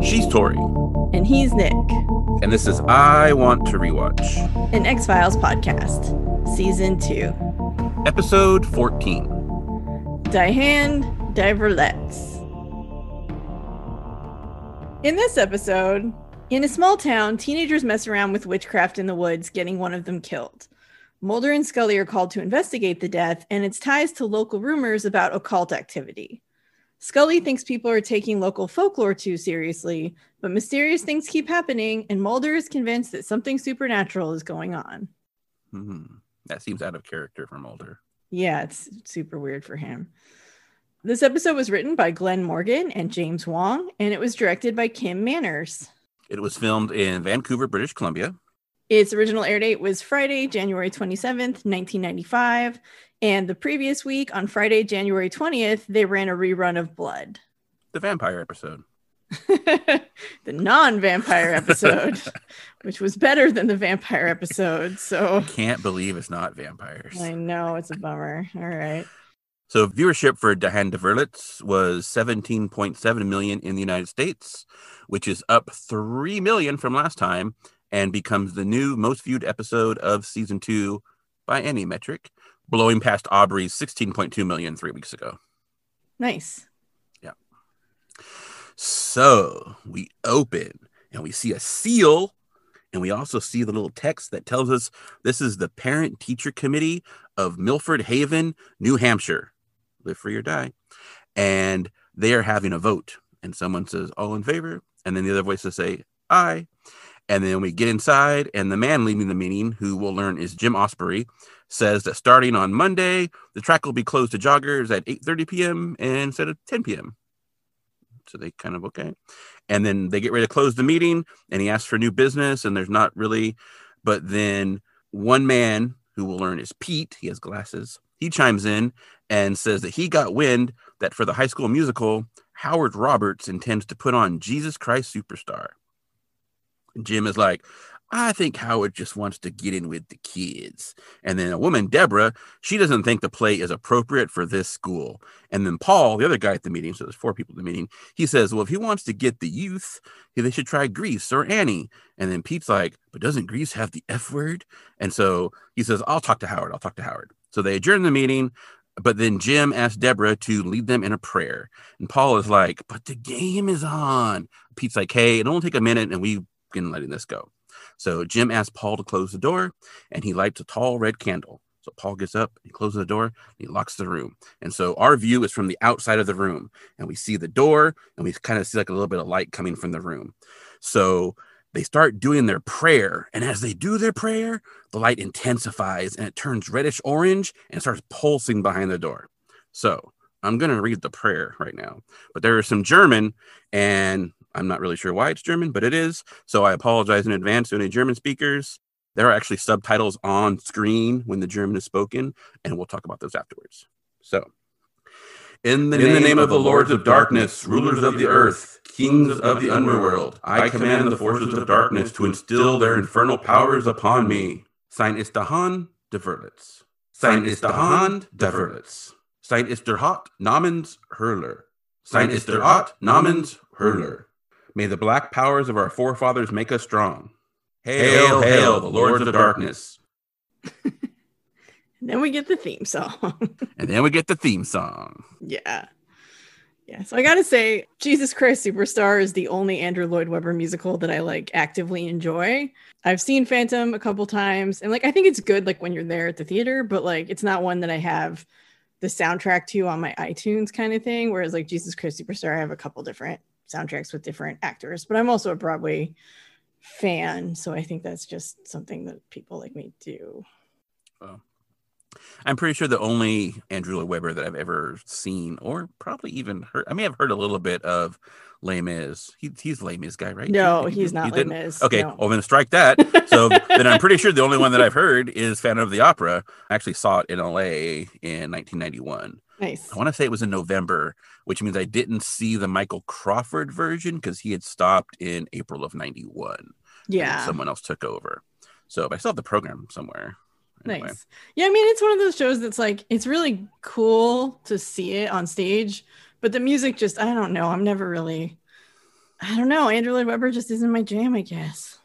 She's Tori, And he's Nick, and this is I Want to Rewatch, an X Files podcast, season two. episode 14. Diane Diverlets. In this episode, in a small town, teenagers mess around with witchcraft in the woods, getting one of them killed. Mulder and Scully are called to investigate the death and its ties to local rumors about occult activity. Scully thinks people are taking local folklore too seriously, but mysterious things keep happening, and Mulder is convinced that something supernatural is going on. Hmm. That seems out of character for Mulder. Yeah, it's super weird for him. This episode was written by Glenn Morgan and James Wong, and it was directed by Kim Manners. It was filmed in Vancouver, British Columbia. Its original air date was Friday, January 27th, 1995. And the previous week, on Friday, January 20th, they ran a rerun of Blood, The vampire episode. the non vampire episode, which was better than the vampire episode. So I Can't believe it's not vampires. I know it's a bummer. All right. So viewership for Die Hand Die Verletzt was 17.7 million in the United States, which is up 3 million from last time and becomes the new most viewed episode of season 2 by any metric, blowing past Aubrey's 16.2 million three weeks ago. Nice. Yeah. So, we open and we see a seal and we also see the little text that tells us this is the parent teacher committee of Milford Haven, New Hampshire. Live free or die. And they are having a vote. And someone says, All in favor. And then the other voices say, Aye. And then we get inside, and the man leading the meeting, who we'll learn is Jim Ausbury, says that starting on Monday, the track will be closed to joggers at 8:30 p.m. instead of 10 p.m. So they kind of okay. And then they get ready to close the meeting, and he asks for new business, and there's not really. But then one man who we'll learn is Pete, he has glasses, he chimes in and says that he got wind that for the high school musical, Howard Roberts intends to put on Jesus Christ Superstar. Jim is like, I think Howard just wants to get in with the kids. And then a woman, Deborah, she doesn't think the play is appropriate for this school. And then Paul, the other guy at the meeting, so there's four people at the meeting, he says, Well, if he wants to get the youth, they should try Grease or Annie. And then Pete's like, But doesn't Grease have the F word? And so he says, I'll talk to Howard. I'll talk to Howard. So they adjourn the meeting. But then Jim asks Deborah to lead them in a prayer. And Paul is like, But the game is on. Pete's like, Hey, it'll only take a minute and we can letting this go. So Jim asks Paul to close the door and he lights a tall red candle. So Paul gets up he closes the door and he locks the room. And so our view is from the outside of the room and we see the door and we kind of see like a little bit of light coming from the room. So they start doing their prayer. And as they do their prayer, the light intensifies and it turns reddish orange and starts pulsing behind the door. So I'm going to read the prayer right now, but there is some German and I'm not really sure why it's German, but it is. So I apologize in advance to any German speakers. There are actually subtitles on screen when the German is spoken, and we'll talk about those afterwards. So, in the, In the name of the lords of darkness, rulers of the earth, kings of the underworld, I command the forces of darkness to instill their infernal powers upon me. Sein ist der Hand der Verlitz. Sein ist der Hand der Verlitz. Sein ist der Hot namens Hurler. Sein ist der Ort namens Hurler. May the black powers of our forefathers make us strong. Hail, hail, the lords of the darkness. Then we get the theme song. And then we get the theme song. yeah. Yeah. So I got to say, Jesus Christ Superstar is the only Andrew Lloyd Webber musical that I like actively enjoy. I've seen Phantom a couple times and like I think it's good like when you're there at the theater, but like it's not one that I have the soundtrack to on my iTunes kind of thing. Whereas like Jesus Christ Superstar, I have a couple different soundtracks with different actors, but I'm also a Broadway fan. So I think that's just something that people like me do. I'm pretty sure the only Andrew Lloyd Webber that I've ever seen, or probably even heard, I may have heard a little bit of Les Mis. He, he's Les Mis guy, right? No, you- he's not Les didn't? Mis, Okay, no. well then strike that. So then I'm pretty sure the only one that I've heard is Phantom of the Opera. I actually saw it in LA in 1991. Nice. I want to say it was in November, which means I didn't see the Michael Crawford version because he had stopped in April of 91. Yeah. Someone else took over. So, but I still have the program somewhere. Anyway. Nice. Yeah, I mean, it's one of those shows that's like, it's really cool to see it on stage, but the music just, I don't know. I'm never really, I don't know. Andrew Lloyd Webber just isn't my jam, I guess.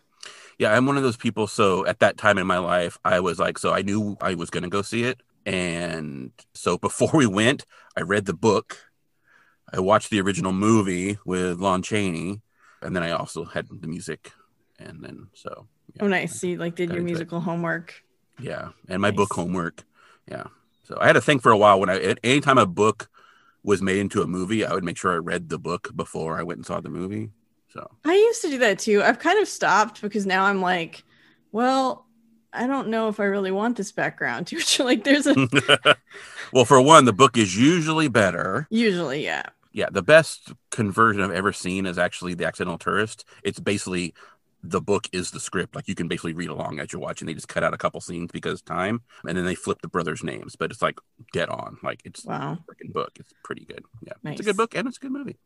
Yeah, I'm one of those people. So at that time in my life, I was like, so I knew I was going to go see it. And so before we went, I read the book. I watched the original movie with Lon Chaney. And then I also had the music. And then, so. Yeah, Oh, nice. So you like did your into it. musical homework. Yeah. And my book homework. Yeah. So I had a thing for a while when I, anytime a book was made into a movie, I would make sure I read the book before I went and saw the movie. So, I used to do that too. I've kind of stopped because now I'm like, well, I don't know if I really want this background too. like, there's a well, for one, the book is usually better. usually, yeah. Yeah, the best conversion I've ever seen is actually The Accidental Tourist. It's basically the book is the script. Like you can basically read along as you're watching. They just cut out a couple scenes because time, and then they flip the brothers' names. But it's like dead on. Like it's Wow. a freaking book. It's pretty good. Yeah, it's a good book and it's a good movie.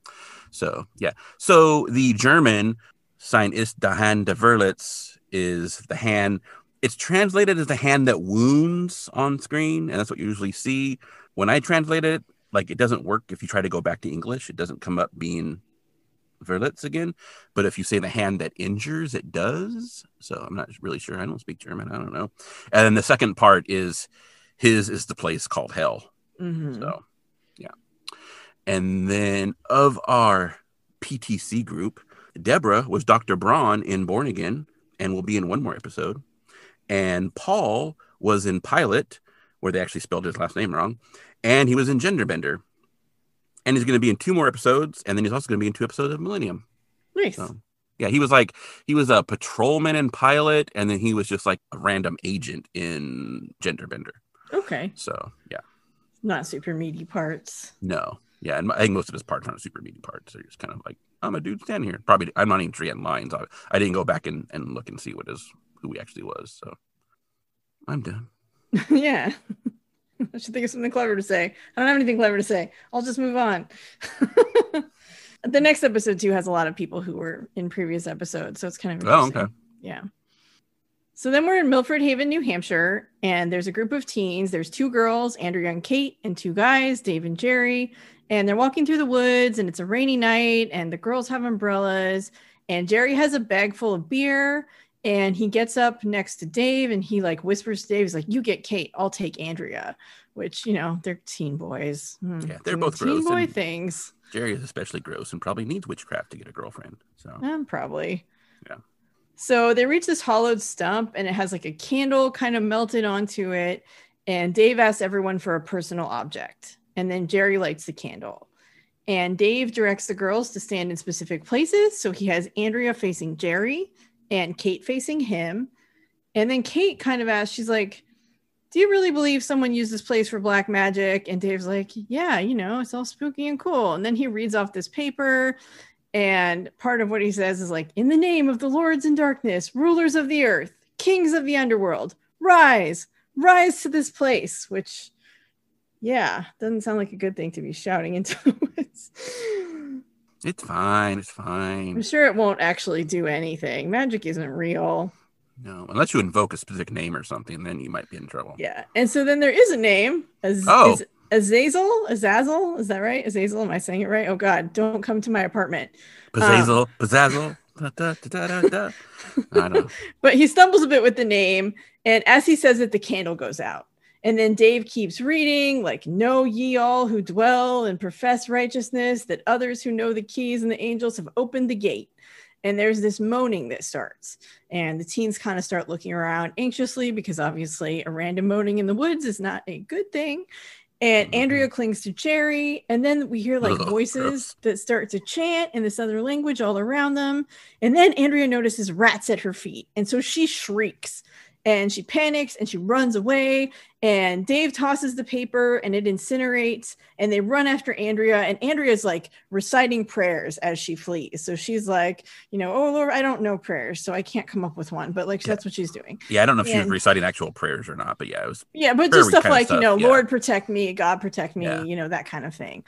So yeah, so the German sign ist the Hand der Verlitz is the hand. It's translated as the hand that wounds on screen, and that's what you usually see. When I translate it, like it doesn't work if you try to go back to English. It doesn't come up being Verlitz again. But if you say the hand that injures, it does. So I'm not really sure. I don't speak German. I don't know. And then the second part is his is the place called hell. Mhm. So, yeah. And then of our PTC group, Deborah was Dr. Braun in Born Again and will be in one more episode. And Paul was in Pilot, where they actually spelled his last name wrong. And he was in Genderbender. And he's going to be in two more episodes. And then he's also going to be in two episodes of Millennium. Nice. So, yeah, he was like, he was a patrolman and Pilot. And then he was just like a random agent in Genderbender. Okay. So, yeah. Not super meaty parts. No. Yeah, and I think most of his parts aren't super meaty parts. They're just kind of like, I'm a dude standing here. Probably, I'm not even forgetting lines. I, I didn't go back and, and look and see what his who he actually was. So I'm done. yeah. I should think of something clever to say. I don't have anything clever to say. I'll just move on. the next episode too has a lot of people who were in previous episodes, so it's kind of Oh, okay. Yeah. So then we're in Milford Haven, New Hampshire, and there's a group of teens. There's two girls, Andrea and Kate, and two guys, Dave and Jerry. And they're walking through the woods, and it's a rainy night, and the girls have umbrellas. And Jerry has a bag full of beer, and he gets up next to Dave, and he like whispers to Dave, he's like, "You get Kate, I'll take Andrea." Which you know they're teen boys. Hmm, Yeah, they're both teen gross boy things. Jerry is especially gross and probably needs witchcraft to get a girlfriend. So Um, probably. Yeah. So they reach this hollowed stump and it has like a candle kind of melted onto it. And Dave asks everyone for a personal object. And then Jerry lights the candle. And Dave directs the girls to stand in specific places. So he has Andrea facing Jerry and Kate facing him. And then Kate kind of asks, she's like, Do you really believe someone used this place for black magic? And Dave's like, Yeah, you know, it's all spooky and cool. And then he reads off this paper and part of what he says is like, in the name of the lords in darkness, rulers of the earth, kings of the underworld, rise, rise to this place, which, yeah, doesn't sound like a good thing to be shouting into the woods. It's fine. It's fine. I'm sure it won't actually do anything. Magic isn't real. No, unless you invoke a specific name or something, then you might be in trouble. Yeah. And so then there is a name. Az- Oh. is Azazel? Azazel? Is that right? Azazel? Am I saying it right? Oh, God. Don't come to my apartment. Pizzazzle, pizzazzle. Da, da, da, da, da. I don't know. but he stumbles a bit with the name and as he says it the candle goes out and then dave keeps reading like know ye all who dwell and profess righteousness that others who know the keys and the angels have opened the gate and there's this moaning that starts and the teens kind of start looking around anxiously because obviously a random moaning in the woods is not a good thing and Mhm. andrea clings to jerry and then we hear like voices that start to chant in this other language all around them and then Andrea notices rats at her feet. And so she shrieks and she panics and she runs away. And Dave tosses the paper and it incinerates. And they run after Andrea. And Andrea's like reciting prayers as she flees. So she's like, you know, oh Lord, I don't know prayers. So I can't come up with one. But like, Yeah. that's what she's doing. Yeah, I don't know if she was reciting actual prayers or not, but yeah, it was. Yeah, but just stuff like, you know, yeah. Lord protect me, God protect me, Yeah. you know, that kind of thing.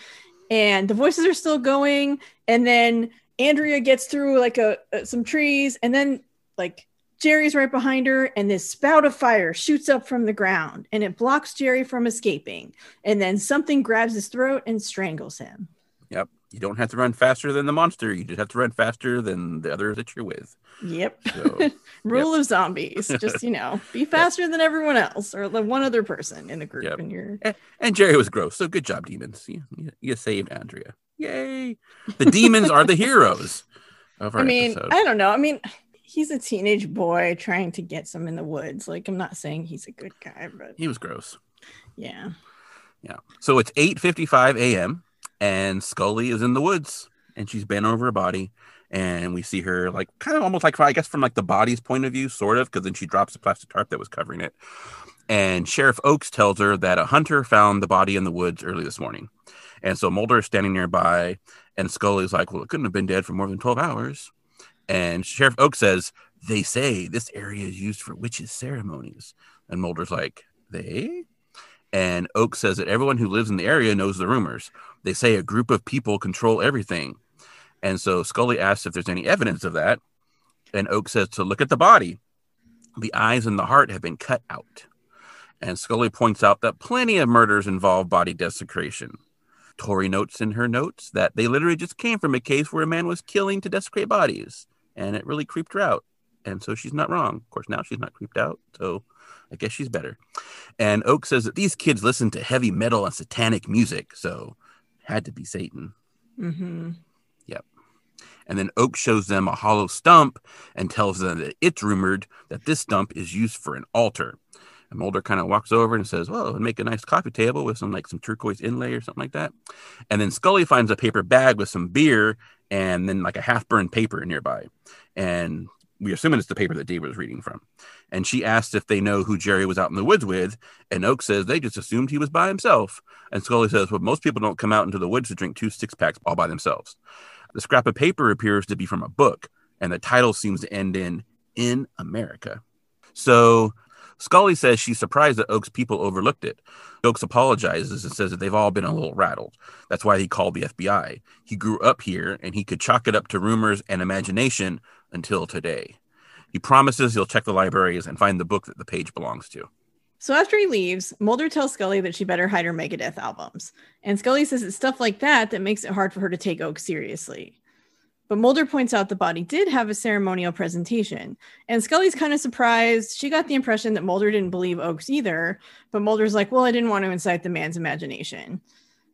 And the voices are still going. And then Andrea gets through like a, uh, some trees and then like Jerry's right behind her, and this spout of fire shoots up from the ground and it blocks Jerry from escaping. And then something grabs his throat and strangles him. Yep. You don't have to run faster than the monster. You just have to run faster than the other that you're with. Yep. So, Rule of zombies. Just, you know, be faster than everyone else or the one other person in the group. Yep. And you're and Jerry was gross. So good job, demons. You, you, you saved Andrea. Yay. The demons are the heroes of our I mean, episode. I don't know. I mean, he's a teenage boy trying to get some in the woods. Like, I'm not saying he's a good guy, but he was gross. yeah. Yeah. So it's 8:55 a.m. and Scully is in the woods and she's bent over a body and we see her like kind of almost like I guess from like the body's point of view sort of because then she drops the plastic tarp that was covering it. And Sheriff Oakes tells her that a hunter found the body in the woods early this morning. And so Mulder is standing nearby and Scully's like, "Well, it couldn't have been dead for more than 12 hours." And Sheriff Oak says, "They say this area is used for witches ceremonies." And Mulder's like, "They?" And Oak says that everyone who lives in the area knows the rumors. They say a group of people control everything. And so Scully asks if there's any evidence of that. And Oak says to look at the body. The eyes and the heart have been cut out. And Scully points out that plenty of murders involve body desecration. Tori notes in her notes that they literally just came from a case where a man was killing to desecrate bodies. And it really creeped her out. And so she's not wrong. Of course, now she's not creeped out. So I guess she's better. And Oak says that these kids listen to heavy metal and satanic music, so had to be Satan. Mm-hmm. Yep. And then Oak shows them a hollow stump and tells them that it's rumored that this stump is used for an altar. And Mulder kind of walks over and says, Well, it'd make a nice coffee table with some like some turquoise inlay or something like that. And then Scully finds a paper bag with some beer and then like a half burned paper nearby. And we assume it's the paper that Dave was reading from. And she asks if they know who Jerry was out in the woods with. And Oak says they just assumed he was by himself. And Scully says, Well, most people don't come out into the woods to drink two six packs all by themselves. The scrap of paper appears to be from a book, and the title seems to end in In America. So Scully says she's surprised that Oak's people overlooked it. Oakes apologizes and says that they've all been a little rattled. That's why he called the FBI. He grew up here and he could chalk it up to rumors and imagination until today. He promises he'll check the libraries and find the book that the page belongs to. So after he leaves, Mulder tells Scully that she better hide her Megadeth albums. And Scully says it's stuff like that that makes it hard for her to take Oak seriously. But Mulder points out the body did have a ceremonial presentation. And Scully's kind of surprised. She got the impression that Mulder didn't believe Oakes either. But Mulder's like, well, I didn't want to incite the man's imagination.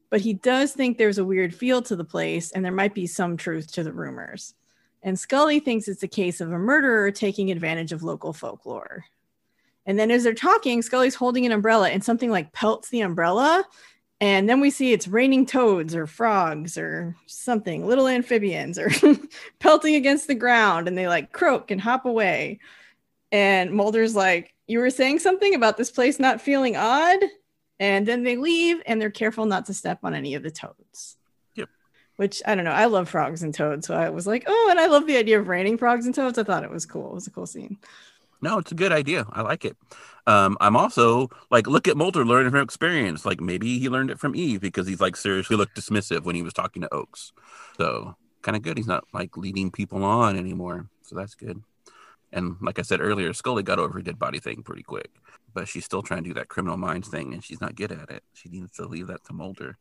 But he does think there's a weird feel to the place and there might be some truth to the rumors. And Scully thinks it's a case of a murderer taking advantage of local folklore. And then as they're talking, Scully's holding an umbrella and something like pelts the umbrella. And then we see it's raining toads or frogs or something, little amphibians or pelting against the ground and they like croak and hop away. And Mulder's like, You were saying something about this place not feeling odd? And then they leave and they're careful not to step on any of the toads. Yep. Which I don't know. I love frogs and toads. So I was like, Oh, and I love the idea of raining frogs and toads. I thought it was cool. It was a cool scene. No, it's a good idea. I like it. Um, I'm also like, look at Mulder learning from experience. Like maybe he learned it from Eve because he's like seriously looked dismissive when he was talking to Oakes. So kind of good. He's not like leading people on anymore. So that's good. And like I said earlier, Scully got over her dead body thing pretty quick, but she's still trying to do that criminal minds thing, and she's not good at it. She needs to leave that to Mulder,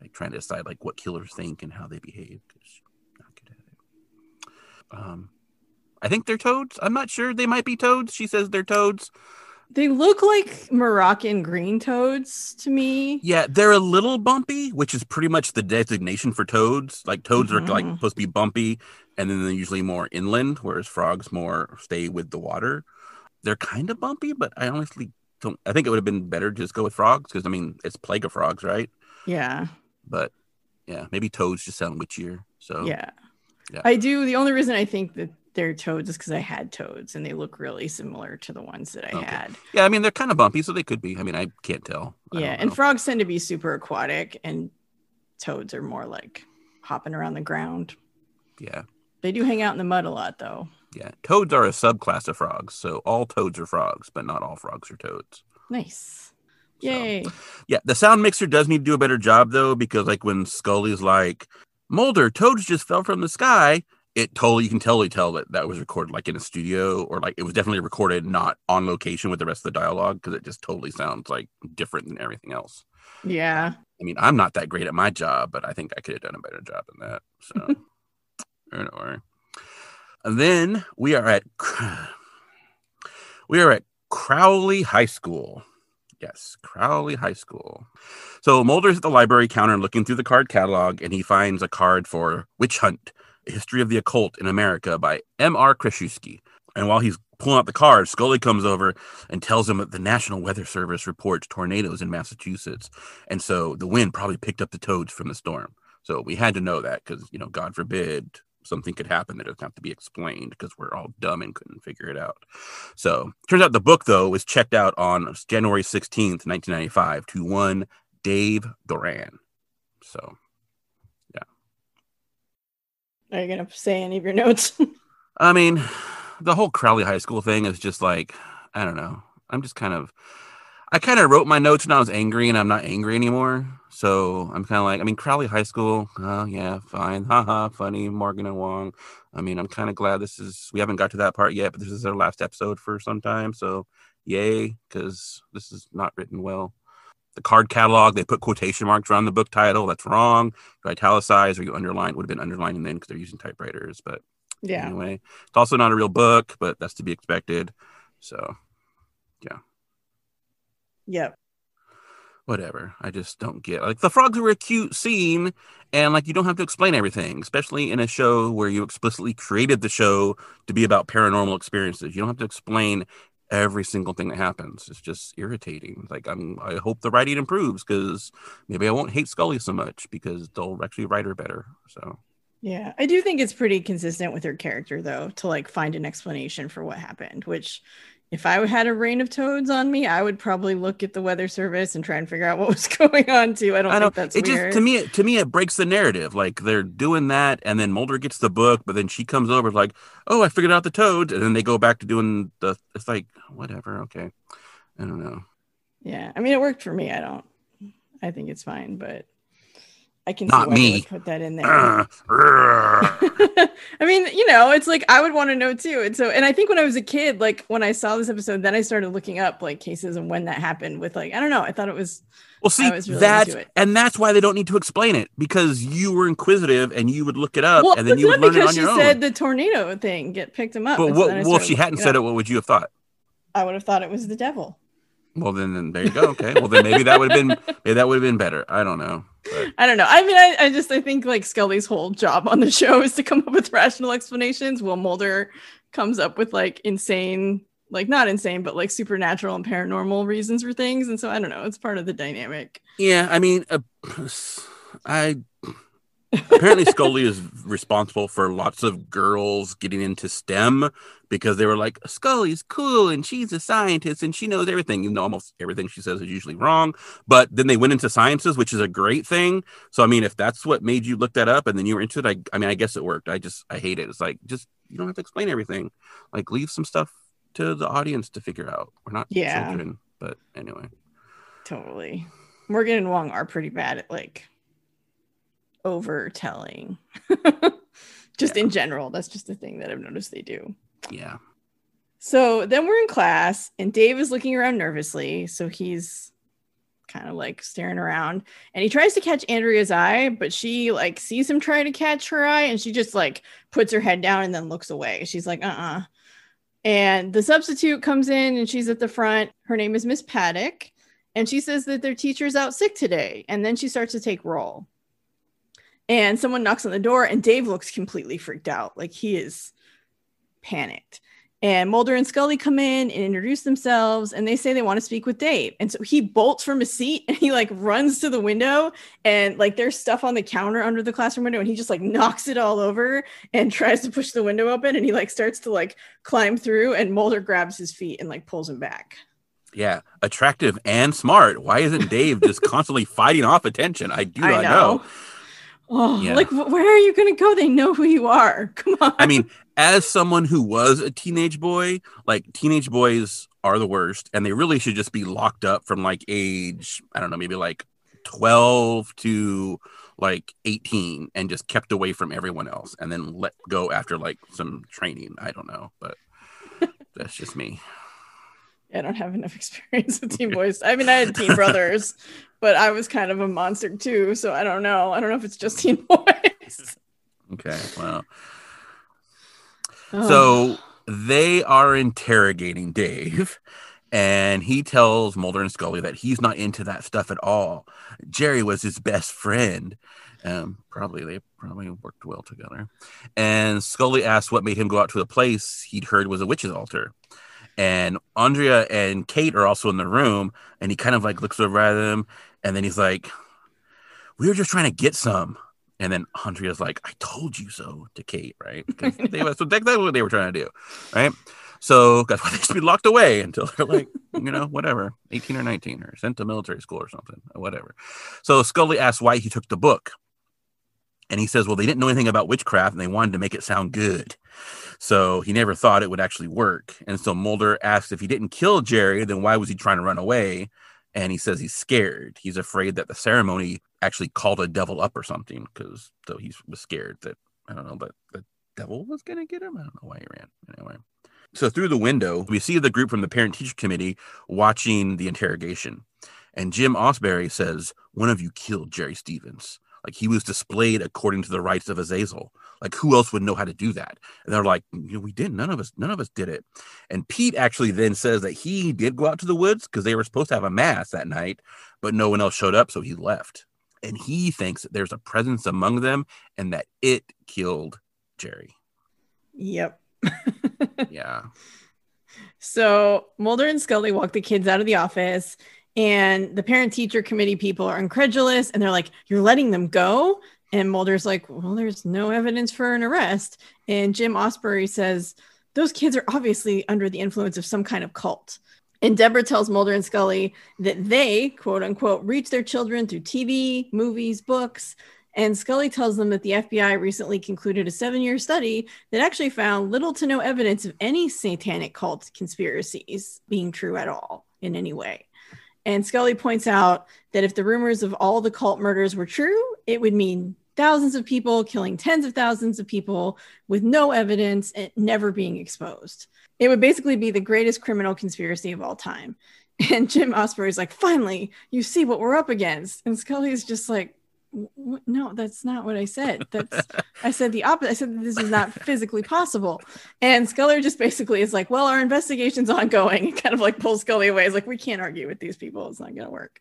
like trying to decide like what killers think and how they behave. Because she's not good at it. Um, I think they're toads. I'm not sure. They might be toads. She says they're toads. They look like Moroccan green toads to me. Yeah, they're a little bumpy, which is pretty much the designation for toads. Like toads are like Mhm. supposed to be bumpy, and then they're usually more inland, whereas frogs more stay with the water. They're kind of bumpy, but I honestly don't. I think it would have been better to just go with frogs because I mean it's plague of frogs, right? Yeah. But yeah, maybe toads just sound witchier. So Yeah. Yeah. I do. The only reason I think that they're toads is because I had toads and they look really similar to the ones that I Okay. had. yeah, I mean they're kind of bumpy, so they could be. I mean I can't tell. I yeah. And frogs tend to be super aquatic and toads are more like hopping around the ground. yeah, They do hang out in the mud a lot though. yeah, toads are a subclass of frogs, so all toads are frogs, but not all frogs are toads. Nice. So- Yay. Yeah, the sound mixer does need to do a better job though, because like when Scully's like, Mulder, toads just fell from the sky, it totally you can totally tell that that was recorded like in a studio or like it was definitely recorded not on location with the rest of the dialogue because it just totally sounds like different than everything else. Yeah. I mean, I'm not that great at my job, but I think I could have done a better job than that. So, anyway. And then we are at we are at Crowley High School. Yes, Crowley High School. So Mulder's at the library counter looking through the card catalog, and he finds a card for Witch Hunt: History of the Occult in America by M.R. Kreshewski. And while he's pulling out the cards, Scully comes over and tells him that the National Weather Service reports tornadoes in Massachusetts, and so the wind probably picked up the toads from the storm. So we had to know that because you know, God forbid something could happen that doesn't have to be explained because we're all dumb and couldn't figure it out. So turns out the book though was checked out on January 16th, 1995 to one Dave Doran. So. Are you gonna say any of your notes? I mean, the whole Crowley High School thing is just like, I don't know. I'm just kind of I kind of wrote my notes when I was angry and I'm not angry anymore. So I'm kind of like, I mean, Crowley High School, oh, yeah, fine. Haha, funny. Morgan and Wong. I mean, I'm kind of glad this is, we haven't got to that part yet, but this is our last episode for some time. So yay, because this is not written well. The card catalog, they put quotation marks around the book title. That's wrong. You italicize or you underline, would have been underlining then because they're using typewriters. But yeah. anyway, it's also not a real book, but that's to be expected. So yeah. Yep. Whatever. I just don't get like the frogs were a cute scene, and like you don't have to explain everything, especially in a show where you explicitly created the show to be about paranormal experiences. You don't have to explain every single thing that happens. It's just irritating. Like I'm I hope the writing improves because maybe I won't hate Scully so much because they'll actually write her better. So Yeah, I do think it's pretty consistent with her character though to like find an explanation for what happened, which if I had a rain of toads on me, I would probably look at the weather service and try and figure out what was going on too. I don't I know think that's it weird. just to me to me it breaks the narrative. Like they're doing that, and then Mulder gets the book, but then she comes over like, "Oh, I figured out the toads," and then they go back to doing the. It's like whatever. Okay, I don't know. yeah, I mean it worked for me. I don't. I think it's fine, but I can Not see me. put that in there. I mean, you know, it's like I would want to know too. And so, and I think when I was a kid, like when I saw this episode, then I started looking up like cases and when that happened with like, I don't know, I thought it was, well, see really that, and that's why they don't need to explain it because you were inquisitive and you would look it up, well, and then you would learn it on your own. Because she said the tornado thing get picked him up. but and so what, well, if she hadn't said it, what would you have thought? I would have thought it was the devil. Well, then, then there you go. Okay, well then maybe that would have been maybe that would have been better. I don't know. But I don't know. I mean, I, I just I think like Scully's whole job on the show is to come up with rational explanations. While Mulder comes up with like insane, like not insane, but like supernatural and paranormal reasons for things. And so I don't know. It's part of the dynamic. Yeah, I mean, uh, I apparently Scully is responsible for lots of girls getting into STEM because they were like, Scully's cool and she's a scientist and she knows everything. You know, almost everything she says is usually wrong. But then they went into sciences, which is a great thing. So, I mean, if that's what made you look that up and then you were into it, I, I mean, I guess it worked. I just, I hate it. It's like, just, you don't have to explain everything. Like, leave some stuff to the audience to figure out. We're not Yeah. children. But anyway. Totally. Morgan and Wong are pretty bad at like over telling. just in general, that's just a thing that I've noticed they do. Yeah. So then we're in class, and Dave is looking around nervously. So he's kind of like staring around, and he tries to catch Andrea's eye, but she like sees him trying to catch her eye, and she just like puts her head down and then looks away. She's like, uh uh And the substitute comes in, and she's at the front. Her name is Miss Paddock, and she says that their teacher's out sick today. And then she starts to take roll. And someone knocks on the door, and Dave looks completely freaked out. Like he is panicked. And Mulder and Scully come in and introduce themselves, and they say they want to speak with Dave. And so he bolts from his seat and he like runs to the window, and like there's stuff on the counter under the classroom window, and he just like knocks it all over and tries to push the window open, and he like starts to like climb through, and Mulder grabs his feet and like pulls him back. Yeah, attractive and smart. Why isn't Dave just constantly fighting off attention? I do I not know. know. Oh, Yeah. like where are you going to go? They know who you are. Come on. I mean, as someone who was a teenage boy, like teenage boys are the worst, and they really should just be locked up from like age, I don't know, maybe like 12 to like 18 and just kept away from everyone else and then let go after like some training. I don't know, but that's just me. I don't have enough experience with Teen Boys. I mean, I had Teen Brothers, but I was kind of a monster too. So I don't know. I don't know if it's just Teen Boys. Okay. Well, oh. so they are interrogating Dave and he tells Mulder and Scully that he's not into that stuff at all. Jerry was his best friend. Um, probably they probably worked well together. And Scully asks what made him go out to a place he'd heard was a witch's altar. And Andrea and Kate are also in the room, and he kind of like looks over at them, and then he's like, "We were just trying to get some." And then Andrea's like, "I told you so" to Kate, right? They, so that's what they were trying to do, right? So that's why they should be locked away until they're like, you know, whatever, 18 or 19 or sent to military school or something, or whatever. So Scully asks why he took the book. And he says, well, they didn't know anything about witchcraft and they wanted to make it sound good. So he never thought it would actually work. And so Mulder asks if he didn't kill Jerry, then why was he trying to run away? And he says he's scared. He's afraid that the ceremony actually called a devil up or something because so he was scared that, I don't know, but the devil was going to get him. I don't know why he ran. Anyway. So through the window, we see the group from the parent teacher committee watching the interrogation. And Jim Ausbury says, One of you killed Jerry Stevens. Like he was displayed according to the rites of Azazel. Like who else would know how to do that? And they're like, mm, you know, we didn't. None of us, none of us did it. And Pete actually then says that he did go out to the woods because they were supposed to have a mass that night, but no one else showed up, so he left. And he thinks that there's a presence among them and that it killed Jerry. Yep yeah. So Mulder and Scully walk the kids out of the office, and the parent teacher committee people are incredulous and they're like, You're letting them go? And Mulder's like, Well, there's no evidence for an arrest. And Jim Ausbury says, Those kids are obviously under the influence of some kind of cult. And Deborah tells Mulder and Scully that they, quote unquote, reach their children through TV, movies, books, and Scully tells them that the FBI recently concluded a seven year study that actually found little to no evidence of any satanic cult conspiracies being true at all in any way. And Scully points out that if the rumors of all the cult murders were true, it would mean thousands of people killing tens of thousands of people with no evidence and never being exposed. It would basically be the greatest criminal conspiracy of all time. And Jim Ausbury is like, finally, you see what we're up against. And Scully is just like, no that's not what i said. That's i said the opposite i said this is not physically possible. And scully just basically is like well our investigation's ongoing. And kind of like pulls scully away. It's like we can't argue with these people. It's not going to work.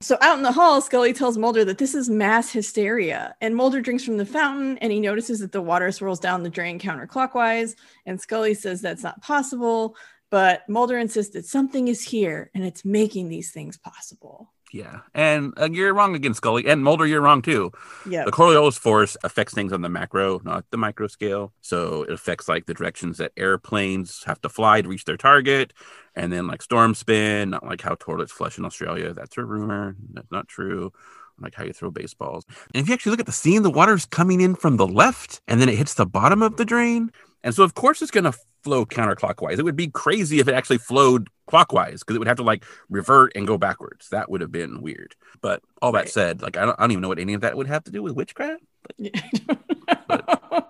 So out in the hall scully tells mulder that this is mass hysteria. And mulder drinks from the fountain and he notices that the water swirls down the drain counterclockwise. And scully says that's not possible. But mulder insists that something is here and it's making these things possible yeah, and uh, you're wrong again, Scully, and Mulder. You're wrong too. Yeah, the Coriolis force affects things on the macro, not the micro scale. So it affects like the directions that airplanes have to fly to reach their target, and then like storm spin, not like how toilets flush in Australia. That's a rumor. That's not true like how you throw baseballs. And if you actually look at the scene, the water's coming in from the left and then it hits the bottom of the drain. And so, of course, it's going to flow counterclockwise. It would be crazy if it actually flowed clockwise because it would have to like revert and go backwards. That would have been weird. But all that right. said, like, I don't, I don't even know what any of that would have to do with witchcraft. But,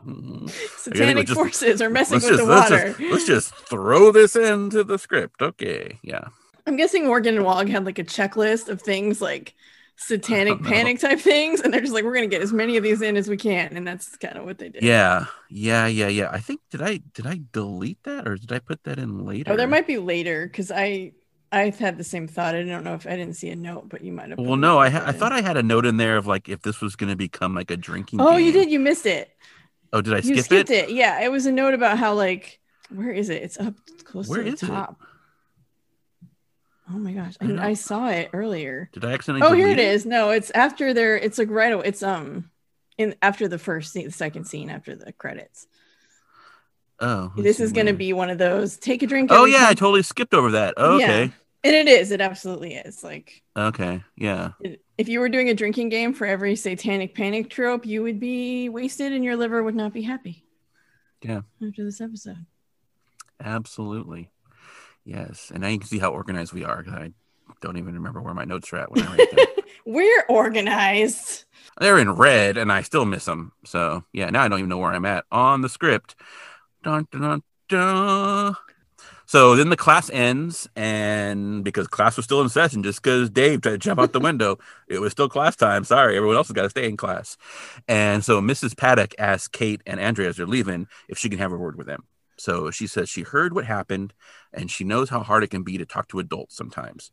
mm, Satanic just, forces are messing with just, the water. Let's just, let's just throw this into the script. Okay. Yeah. I'm guessing Morgan and Wong had like a checklist of things like satanic panic type things and they're just like we're gonna get as many of these in as we can and that's kind of what they did. Yeah. Yeah yeah yeah. I think did i did i delete that or did i put that in later? Oh there might be later because i i've had the same thought. I don't know if i didn't see a note but you might have well no i ha- i thought i had a note in there of like if this was gonna become like a drinking oh game. you did you missed it. Oh did i you skip it? it yeah. It was a note about how like where is it? It's up close where to the top it? Oh my gosh, I, I, saw it earlier. Did I accidentally? Oh, here it is. No, it's after there. It's like right away. It's um, in after the first scene, the second scene after the credits. Oh, this is going to be one of those. Take a drink. Oh yeah, time. I totally skipped over that. Oh, okay. Yeah. And it is. It absolutely is. Like. Okay. Yeah. if you were doing a drinking game for every satanic panic trope, you would be wasted, and your liver would not be happy. Yeah. After this episode. Absolutely. Yes, and now you can see how organized we are. I don't even remember where my notes are at when I write them. We're organized. They're in red, and I still miss them. So yeah, now I don't even know where I'm at on the script. Dun, dun, dun, dun. So then the class ends, and because class was still in session, just because Dave tried to jump out the window, it was still class time. Sorry, everyone else has got to stay in class. And so Mrs. Paddock asks Kate and Andrea as they're leaving if she can have a word with them. So she says she heard what happened, and she knows how hard it can be to talk to adults sometimes,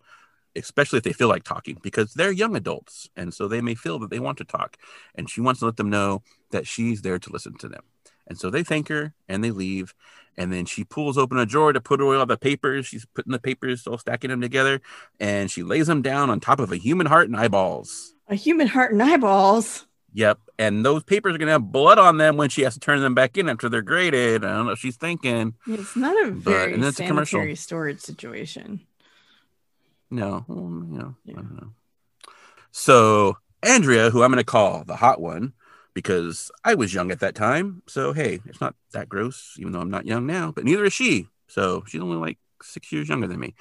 especially if they feel like talking, because they're young adults, and so they may feel that they want to talk. And she wants to let them know that she's there to listen to them. And so they thank her and they leave. And then she pulls open a drawer to put away all the papers. She's putting the papers, all stacking them together, and she lays them down on top of a human heart and eyeballs. A human heart and eyeballs. Yep. And those papers are going to have blood on them when she has to turn them back in after they're graded. I don't know. What she's thinking. It's not a But- very and it's a commercial. sanitary storage situation. No, well, you know, I don't know. So Andrea, who I'm going to call the hot one, because I was young at that time. So hey, it's not that gross, even though I'm not young now. But neither is she. So she's only like six years younger than me.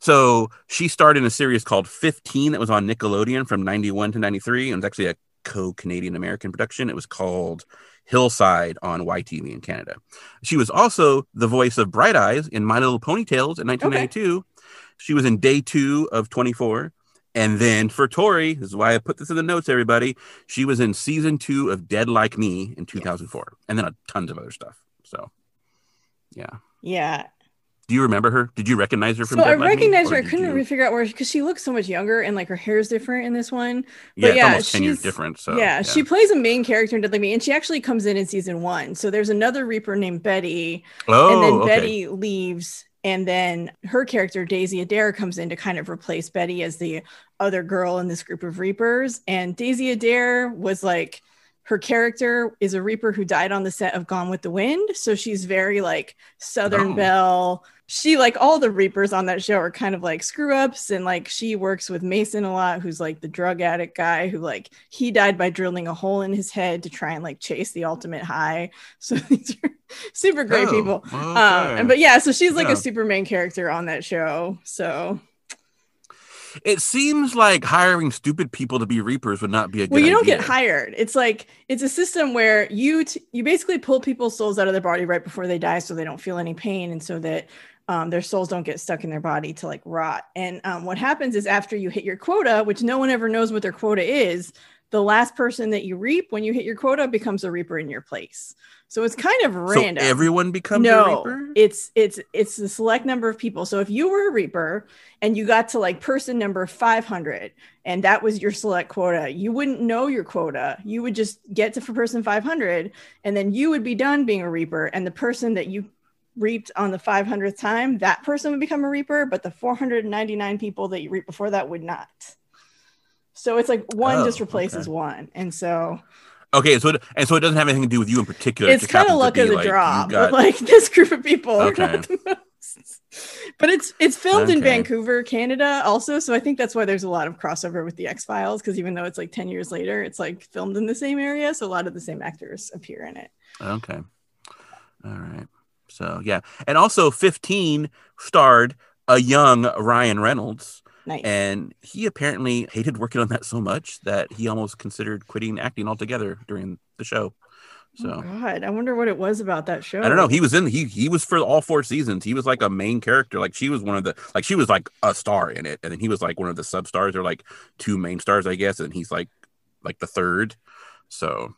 So she starred in a series called 15 that was on Nickelodeon from 91 to 93. And it's actually a co-Canadian American production. It was called Hillside on YTV in Canada. She was also the voice of Bright Eyes in My Little Pony Tales in 1992. She was in day two of 24. And then for Tori, this is why I put this in the notes, everybody. She was in season two of Dead Like Me in 2004, and then a tons of other stuff. So, yeah. Yeah. Do you remember her? Did you recognize her from So Dead I recognized her. I couldn't you- really figure out where because she looks so much younger and like her hair is different in this one. Yeah, yeah, almost 10 years different. So, yeah, she plays a main character in Dead Like Me, and she actually comes in in season one. So there's another Reaper named Betty, Oh, and then oh, okay. Betty leaves, and then her character Daisy Adair comes in to kind of replace Betty as the other girl in this group of Reapers. And Daisy Adair was like her character is a Reaper who died on the set of Gone with the Wind, so she's very like Southern Oh. Belle. She like all the Reapers on that show are kind of like screw ups, and like she works with Mason a lot, who's like the drug addict guy who like he died by drilling a hole in his head to try and like chase the ultimate high. So these are super great Oh, people. okay. Um, and- but yeah, so she's like Yeah. a super main character on that show. So it seems like hiring stupid people to be reapers would not be a good well, you don't idea. get hired. It's like it's a system where you t- you basically pull people's souls out of their body right before they die, so they don't feel any pain, and so that um, their souls don't get stuck in their body to like rot. And um, what happens is after you hit your quota, which no one ever knows what their quota is, the last person that you reap when you hit your quota becomes a reaper in your place. So it's kind of random. So everyone becomes no, a reaper? it's it's it's the select number of people. So if you were a reaper and you got to like person number 500 and that was your select quota, you wouldn't know your quota. You would just get to for person 500 and then you would be done being a reaper and the person that you reaped on the 500th time, that person would become a reaper, but the 499 people that you reap before that would not. So it's like one Oh, just replaces okay. one. And so Okay, so it, and so it doesn't have anything to do with you in particular. it's kind of luck of the like draw, got- but like this group of people are Okay. not the most. But it's it's filmed in Vancouver, Canada, also. So I think that's why there's a lot of crossover with the X Files because even though it's like ten years later, it's like filmed in the same area, so a lot of the same actors appear in it. Okay. All right. So yeah, and also 15 starred a young Ryan Reynolds, Nice. and he apparently hated working on that so much that he almost considered quitting acting altogether during the show. Oh, so oh God, I wonder what it was about that show. I don't know. He was in he he was for all four seasons. He was like a main character. Like she was one of the like she was like a star in it, and then he was like one of the sub stars or like two main stars, I guess, and he's like like the third. So,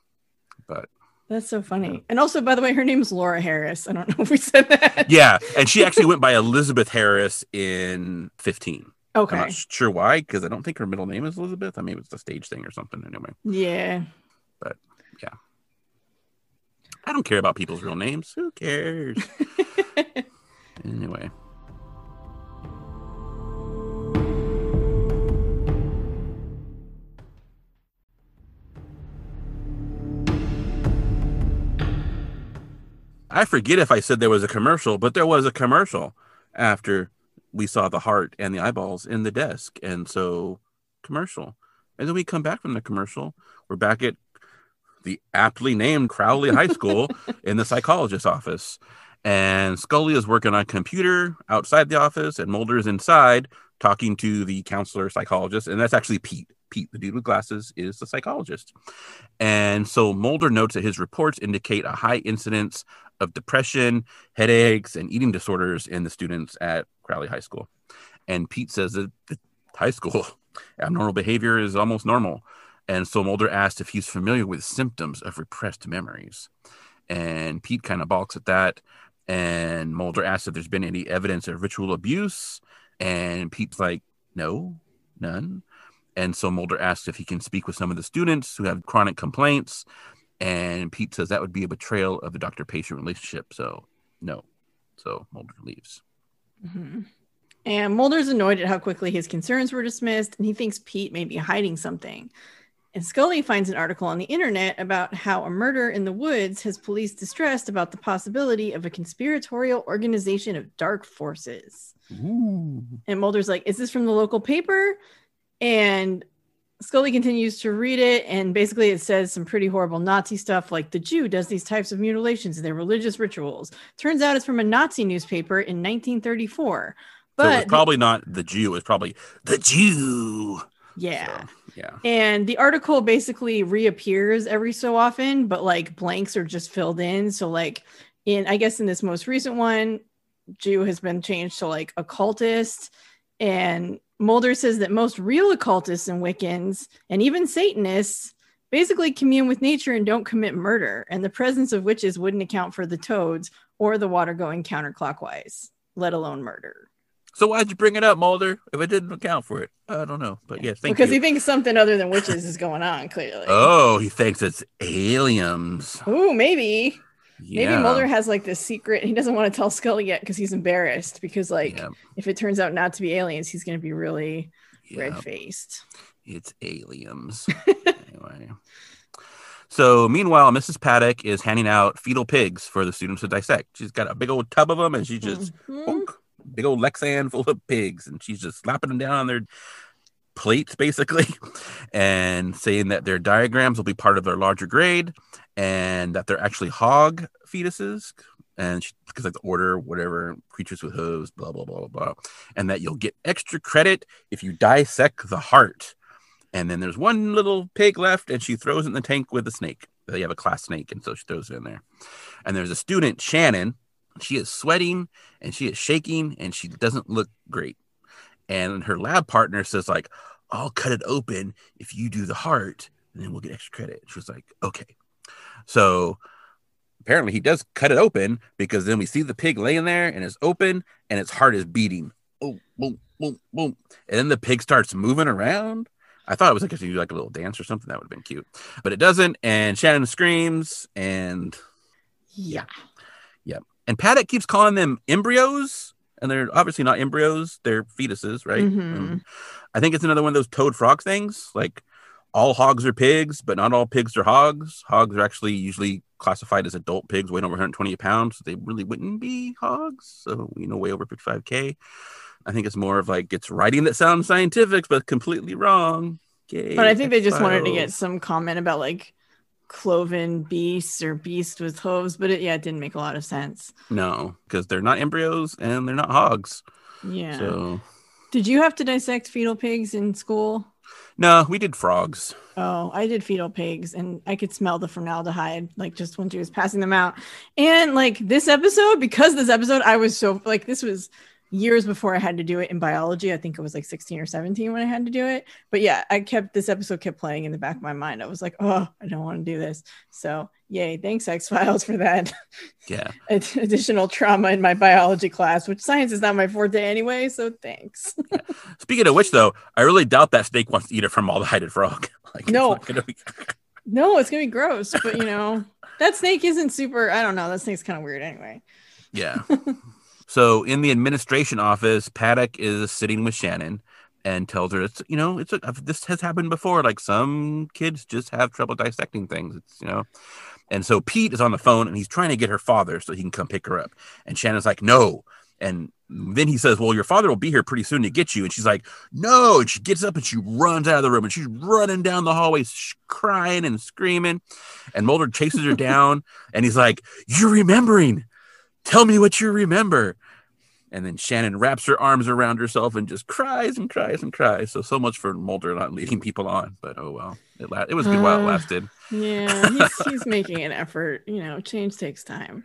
but That's so funny. And also, by the way, her name's Laura Harris. I don't know if we said that. yeah, and she actually went by Elizabeth Harris in 15. I'm Okay. not sure why, because I don't think her middle name is Elizabeth. I mean, it's a stage thing or something. Anyway, Yeah. But Yeah. I don't care about people's real names. Who cares? anyway. I forget if I said there was a commercial, but there was a commercial after we saw the heart and the eyeballs in the desk. And so, commercial. And then we come back from the commercial. We're back at the aptly named Crowley High School in the psychologist's office. And Scully is working on a computer outside the office, and Mulder is inside talking to the counselor psychologist, and that's actually Pete. Pete, the dude with glasses, is the psychologist. And so Mulder notes that his reports indicate a high incidence of depression, headaches, and eating disorders in the students at Crowley High School. And Pete says that the high school abnormal behavior is almost normal. And so Mulder asked if he's familiar with symptoms of repressed memories. And Pete kind of balks at that. And Mulder asks if there's been any evidence of ritual abuse. And Pete's like, no, none. And so Mulder asks if he can speak with some of the students who have chronic complaints. And Pete says that would be a betrayal of the doctor patient relationship. So, no. So Mulder leaves. Mm-hmm. And Mulder's annoyed at how quickly his concerns were dismissed, and he thinks Pete may be hiding something. And Scully finds an article on the internet about how a murder in the woods has police distressed about the possibility of a conspiratorial organization of dark forces. Ooh. And Mulder's like, Is this from the local paper? And Scully continues to read it, and basically it says some pretty horrible Nazi stuff like the Jew does these types of mutilations in their religious rituals. Turns out it's from a Nazi newspaper in 1934. But so probably not the Jew, it was probably the Jew. yeah. So, yeah. And the article basically reappears every so often, but like blanks are just filled in. So, like, in I guess in this most recent one, Jew has been changed to like occultist. And Mulder says that most real occultists and Wiccans and even Satanists basically commune with nature and don't commit murder. And the presence of witches wouldn't account for the toads or the water going counterclockwise, let alone murder. So why'd you bring it up, Mulder? If it didn't account for it, I don't know. But yeah, thank because you. he thinks something other than witches is going on, clearly. oh, he thinks it's aliens. Ooh, maybe. Yeah. Maybe Mulder has like this secret. He doesn't want to tell Scully yet because he's embarrassed. Because like, Yeah. if it turns out not to be aliens, he's going to be really Yeah. red faced. It's aliens. anyway. So meanwhile, Mrs. Paddock is handing out fetal pigs for the students to dissect. She's got a big old tub of them, and she just Mhm. bonk, big old Lexan full of pigs, and she's just slapping them down on their plates, basically, and saying that their diagrams will be part of their larger grade, and that they're actually hog fetuses, and she, because like the order, whatever, creatures with hooves, blah blah blah blah, blah, and that you'll get extra credit if you dissect the heart. And then there's one little pig left, and she throws it in the tank with the snake. They have a class snake, and so she throws it in there. And there's a student, Shannon. She is sweating and she is shaking, and she doesn't look great. And her lab partner says, like, I'll cut it open if you do the heart, and then we'll get extra credit. She was like, okay. So apparently he does cut it open because then we see the pig laying there and it's open and its heart is beating. Oh, boom, boom, boom. And then the pig starts moving around. I thought it was like if you do like a little dance or something, that would have been cute. But it doesn't. And Shannon screams and yeah, Yeah. and Paddock keeps calling them embryos, and they're obviously not embryos; they're fetuses, right? Mhm. Um, I think it's another one of those toad frog things. Like all hogs are pigs, but not all pigs are hogs. Hogs are actually usually classified as adult pigs, weighing over 120 pounds. So they really wouldn't be hogs. So you know, way over 55k. I think it's more of like it's writing that sounds scientific, but completely wrong. But I think they just wanted to get some comment about like cloven beasts or beast with hooves, but it, yeah, it didn't make a lot of sense. no, because they're not embryos and they're not hogs. Yeah. So Did you have to dissect fetal pigs in school? no, we did frogs. Oh, I did fetal pigs and I could smell the formaldehyde like just when she was passing them out. And like this episode, because this episode, I was so like this was years before I had to do it in biology. I think it was like 16 or 17 when I had to do it. But yeah, I kept this episode kept playing in the back of my mind. I was like, oh, I don't want to do this. So yay, thanks X Files for that Yeah. ad- additional trauma in my biology class, which science is not my forte anyway. So thanks. Speaking of which, though, I really doubt that snake wants to eat a formaldehyde frog. like, it's No. gonna be- no, it's gonna be gross, but you know, that snake isn't super. I don't know. That snake's kind of weird anyway. yeah. So in the administration office, Paddock is sitting with Shannon and tells her it's you know it's a, this has happened before. Like some kids just have trouble dissecting things. It's you know. And so Pete is on the phone and he's trying to get her father so he can come pick her up. And Shannon's like, no. And then he says, Well, your father will be here pretty soon to get you. And she's like, No. And she gets up and she runs out of the room and she's running down the hallway, sh- crying and screaming. And Mulder chases her down and he's like, You're remembering. Tell me what you remember. And then Shannon wraps her arms around herself and just cries and cries and cries. So so much for Mulder not leading people on. But oh well, it la- it was good while it Uh, lasted. Yeah, he's, he's making an effort. You know, change takes time.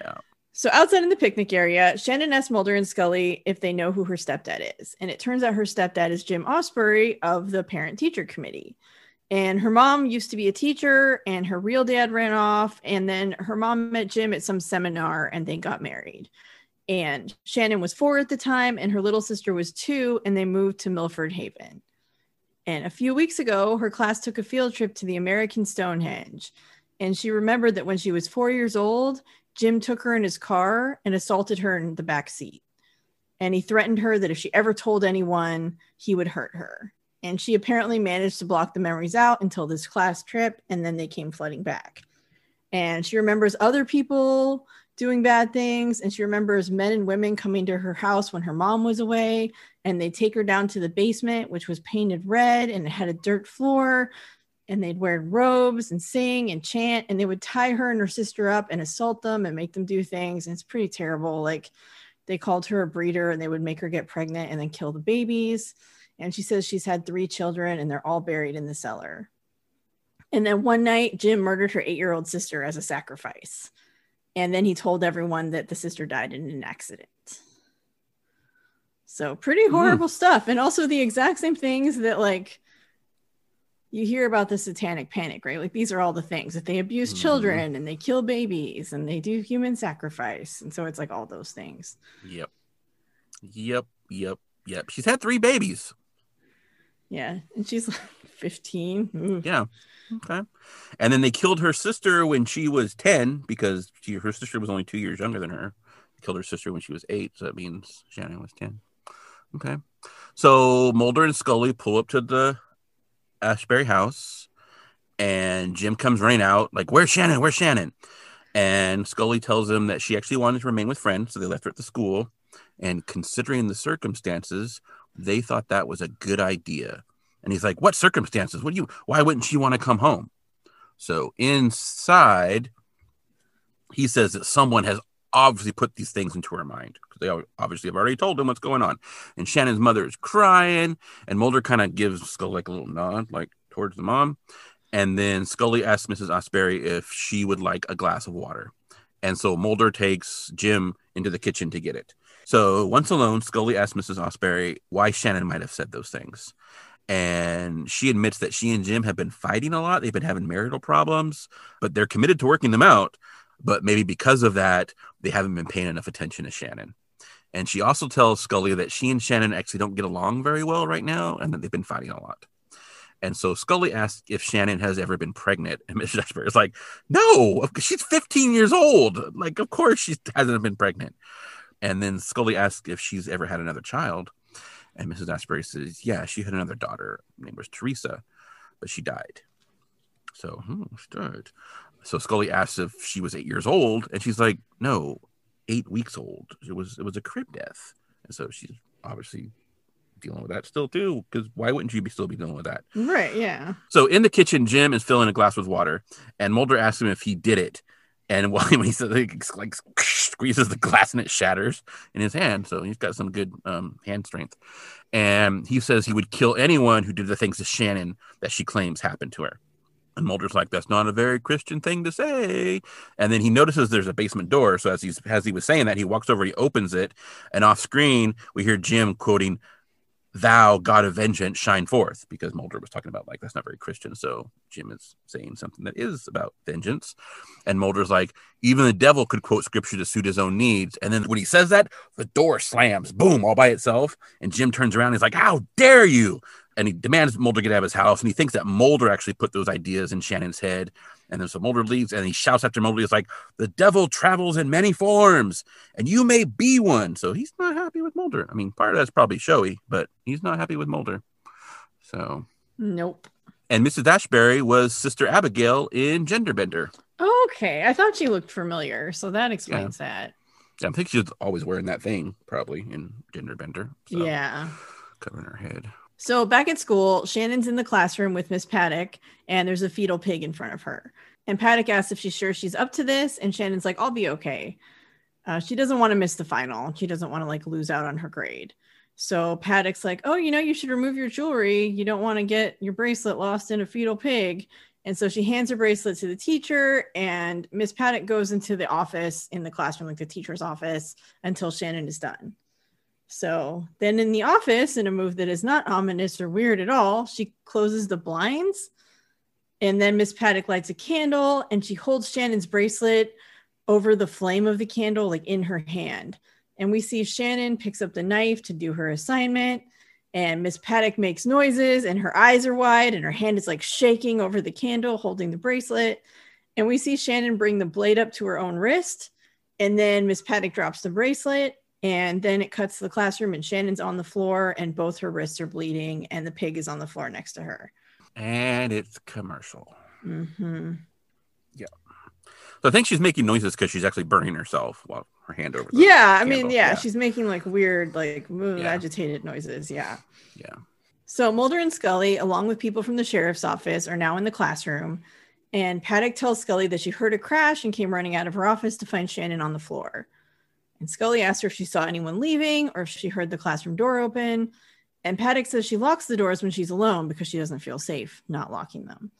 Yeah. So outside in the picnic area, Shannon asks Mulder and Scully if they know who her stepdad is. And it turns out her stepdad is Jim Ausbury of the parent teacher committee. And her mom used to be a teacher, and her real dad ran off. And then her mom met Jim at some seminar and they got married. And Shannon was four at the time, and her little sister was two, and they moved to Milford Haven. And a few weeks ago, her class took a field trip to the American Stonehenge. And she remembered that when she was four years old, Jim took her in his car and assaulted her in the back seat. And he threatened her that if she ever told anyone, he would hurt her. And she apparently managed to block the memories out until this class trip, and then they came flooding back. And she remembers other people doing bad things. And she remembers men and women coming to her house when her mom was away. And they take her down to the basement, which was painted red and it had a dirt floor. And they'd wear robes and sing and chant. And they would tie her and her sister up and assault them and make them do things. And it's pretty terrible. Like they called her a breeder and they would make her get pregnant and then kill the babies. And she says she's had three children and they're all buried in the cellar. And then one night, Jim murdered her eight year old sister as a sacrifice. And then he told everyone that the sister died in an accident. So, pretty horrible stuff. And also, the exact same things that, like, you hear about the satanic panic, right? Like, these are all the things that they abuse Mhm. children and they kill babies and they do human sacrifice. And so, it's like all those things. Yep. Yep. Yep. Yep. She's had three babies. Yeah. And she's like 15. Ooh. Yeah. Okay. And then they killed her sister when she was 10 because she, her sister was only two years younger than her. They killed her sister when she was eight. So that means Shannon was 10. Okay. So Mulder and Scully pull up to the Ausbury house and Jim comes running out, like, Where's Shannon? Where's Shannon? And Scully tells him that she actually wanted to remain with friends. So they left her at the school. And considering the circumstances, they thought that was a good idea. And he's like, What circumstances? What do you, why wouldn't she want to come home? So inside, he says that someone has obviously put these things into her mind because they obviously have already told him what's going on. And Shannon's mother is crying, and Mulder kind of gives Scully like a little nod, like towards the mom. And then Scully asks Mrs. Ausbury if she would like a glass of water. And so Mulder takes Jim into the kitchen to get it. So once alone, Scully asks Mrs. Ausbury why Shannon might have said those things. And she admits that she and Jim have been fighting a lot. They've been having marital problems, but they're committed to working them out. But maybe because of that, they haven't been paying enough attention to Shannon. And she also tells Scully that she and Shannon actually don't get along very well right now and that they've been fighting a lot. And so Scully asks if Shannon has ever been pregnant. And Mrs. Ausbury is like, no, she's 15 years old. Like, of course she hasn't been pregnant. And then Scully asks if she's ever had another child. And Mrs. Ausbury says, yeah, she had another daughter. Her name was Teresa, but she died. So, hmm, she died. So Scully asks if she was eight years old, and she's like, no, eight weeks old. It was it was a crib death. And so she's obviously dealing with that still too, because why wouldn't you be still be dealing with that? Right. Yeah. So in the kitchen, Jim is filling a glass with water, and Mulder asks him if he did it. And while he says like, like squeezes the glass and it shatters in his hand, so he's got some good um, hand strength. And he says he would kill anyone who did the things to Shannon that she claims happened to her. And Mulder's like, "That's not a very Christian thing to say." And then he notices there's a basement door. So as he's as he was saying that, he walks over, he opens it, and off screen we hear Jim quoting thou god of vengeance shine forth because mulder was talking about like that's not very christian so jim is saying something that is about vengeance. And mulder's like even the devil could quote scripture to suit his own needs. And then when he says that the door slams boom all by itself. And jim turns around and he's like how dare you? And he demands mulder get out of his house. And he thinks that mulder actually put those ideas in shannon's head and then some Mulder leaves and he shouts after Mulder. He's like, The devil travels in many forms and you may be one. So he's not happy with Mulder. I mean, part of that's probably showy, but he's not happy with Mulder. So, Nope. and Mrs. Ausbury was Sister Abigail in Genderbender. Okay. I thought she looked familiar. So that explains that. Yeah, I think she's always wearing that thing, probably in Genderbender. So, Yeah. Covering her head. So back at school, Shannon's in the classroom with Miss Paddock, and there's a fetal pig in front of her. And Paddock asks if she's sure she's up to this, and Shannon's like, "I'll be okay." Uh, she doesn't want to miss the final. She doesn't want to like lose out on her grade. So Paddock's like, oh, you know, you should remove your jewelry. You don't want to get your bracelet lost in a fetal pig. And so she hands her bracelet to the teacher, and Miss Paddock goes into the office in the classroom, like the teacher's office, until Shannon is done. So then in the office, in a move that is not ominous or weird at all, she closes the blinds. And then Miss Paddock lights a candle and she holds Shannon's bracelet over the flame of the candle, like in her hand. And we see Shannon picks up the knife to do her assignment. And Miss Paddock makes noises and her eyes are wide and her hand is like shaking over the candle, holding the bracelet. And we see Shannon bring the blade up to her own wrist. And then Miss Paddock drops the bracelet. And then it cuts to the classroom and Shannon's on the floor and both her wrists are bleeding and the pig is on the floor next to her. And it's commercial. Mm-hmm. Yeah. So I think she's making noises because she's actually burning herself while her hand over. the Yeah, I mean, candle. yeah, she's making like weird, like Yeah. agitated noises. Yeah. yeah. So Mulder and Scully, along with people from the sheriff's office, are now in the classroom. And Paddock tells Scully that she heard a crash and came running out of her office to find Shannon on the floor. And Scully asks her if she saw anyone leaving or if she heard the classroom door open. And Paddock says she locks the doors when she's alone because she doesn't feel safe not locking them.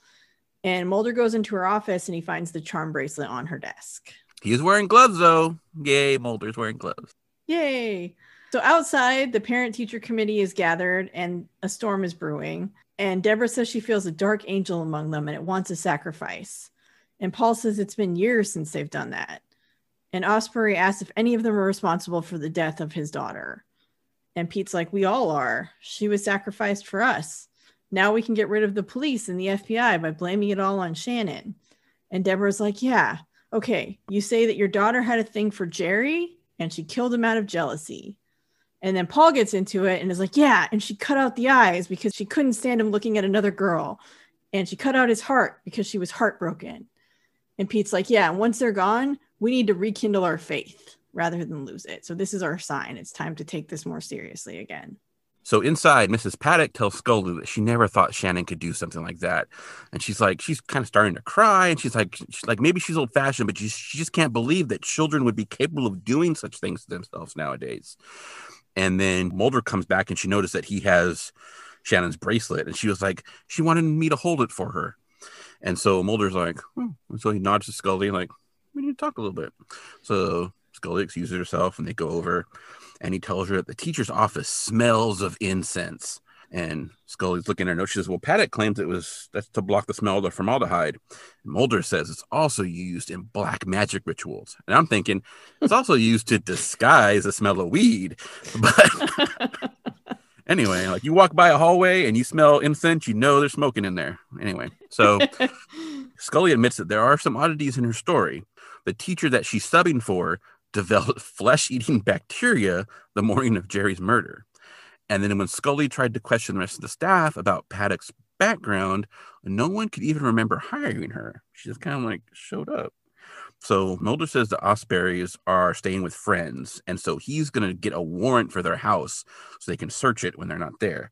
And Mulder goes into her office and he finds the charm bracelet on her desk. He is wearing gloves though. Yay, Mulder's wearing gloves. Yay. So outside, the parent teacher committee is gathered and a storm is brewing. And Deborah says she feels a dark angel among them and it wants a sacrifice. And Paul says it's been years since they've done that. And Ausbury asks if any of them are responsible for the death of his daughter. And Pete's like, We all are. She was sacrificed for us. Now we can get rid of the police and the FBI by blaming it all on Shannon. And Deborah's like, Yeah, okay. You say that your daughter had a thing for Jerry and she killed him out of jealousy. And then Paul gets into it and is like, Yeah, and she cut out the eyes because she couldn't stand him looking at another girl. And she cut out his heart because she was heartbroken. And Pete's like, Yeah, and once they're gone, we need to rekindle our faith rather than lose it. So this is our sign. It's time to take this more seriously again. So inside, Mrs. Paddock tells Scully that she never thought Shannon could do something like that, and she's like, she's kind of starting to cry, and she's like, she's like, maybe she's old fashioned, but she, she just can't believe that children would be capable of doing such things to themselves nowadays. And then Mulder comes back, and she noticed that he has Shannon's bracelet, and she was like, she wanted me to hold it for her. And so Mulder's like, hmm. and so he nods to Scully, like, we need to talk a little bit. So Scully excuses herself, and they go over and he tells her that the teacher's office smells of incense. And Scully's looking at her note. She says, Well, Paddock claims it was that's to block the smell of the formaldehyde. And Mulder says it's also used in black magic rituals. And I'm thinking it's also used to disguise the smell of weed. But anyway, like you walk by a hallway and you smell incense, you know there's smoking in there. Anyway, so Scully admits that there are some oddities in her story. The teacher that she's subbing for developed flesh eating bacteria the morning of Jerry's murder. And then when Scully tried to question the rest of the staff about Paddock's background, no one could even remember hiring her. She just kind of like showed up. So Mulder says the Ausburys are staying with friends, and so he's going to get a warrant for their house so they can search it when they're not there.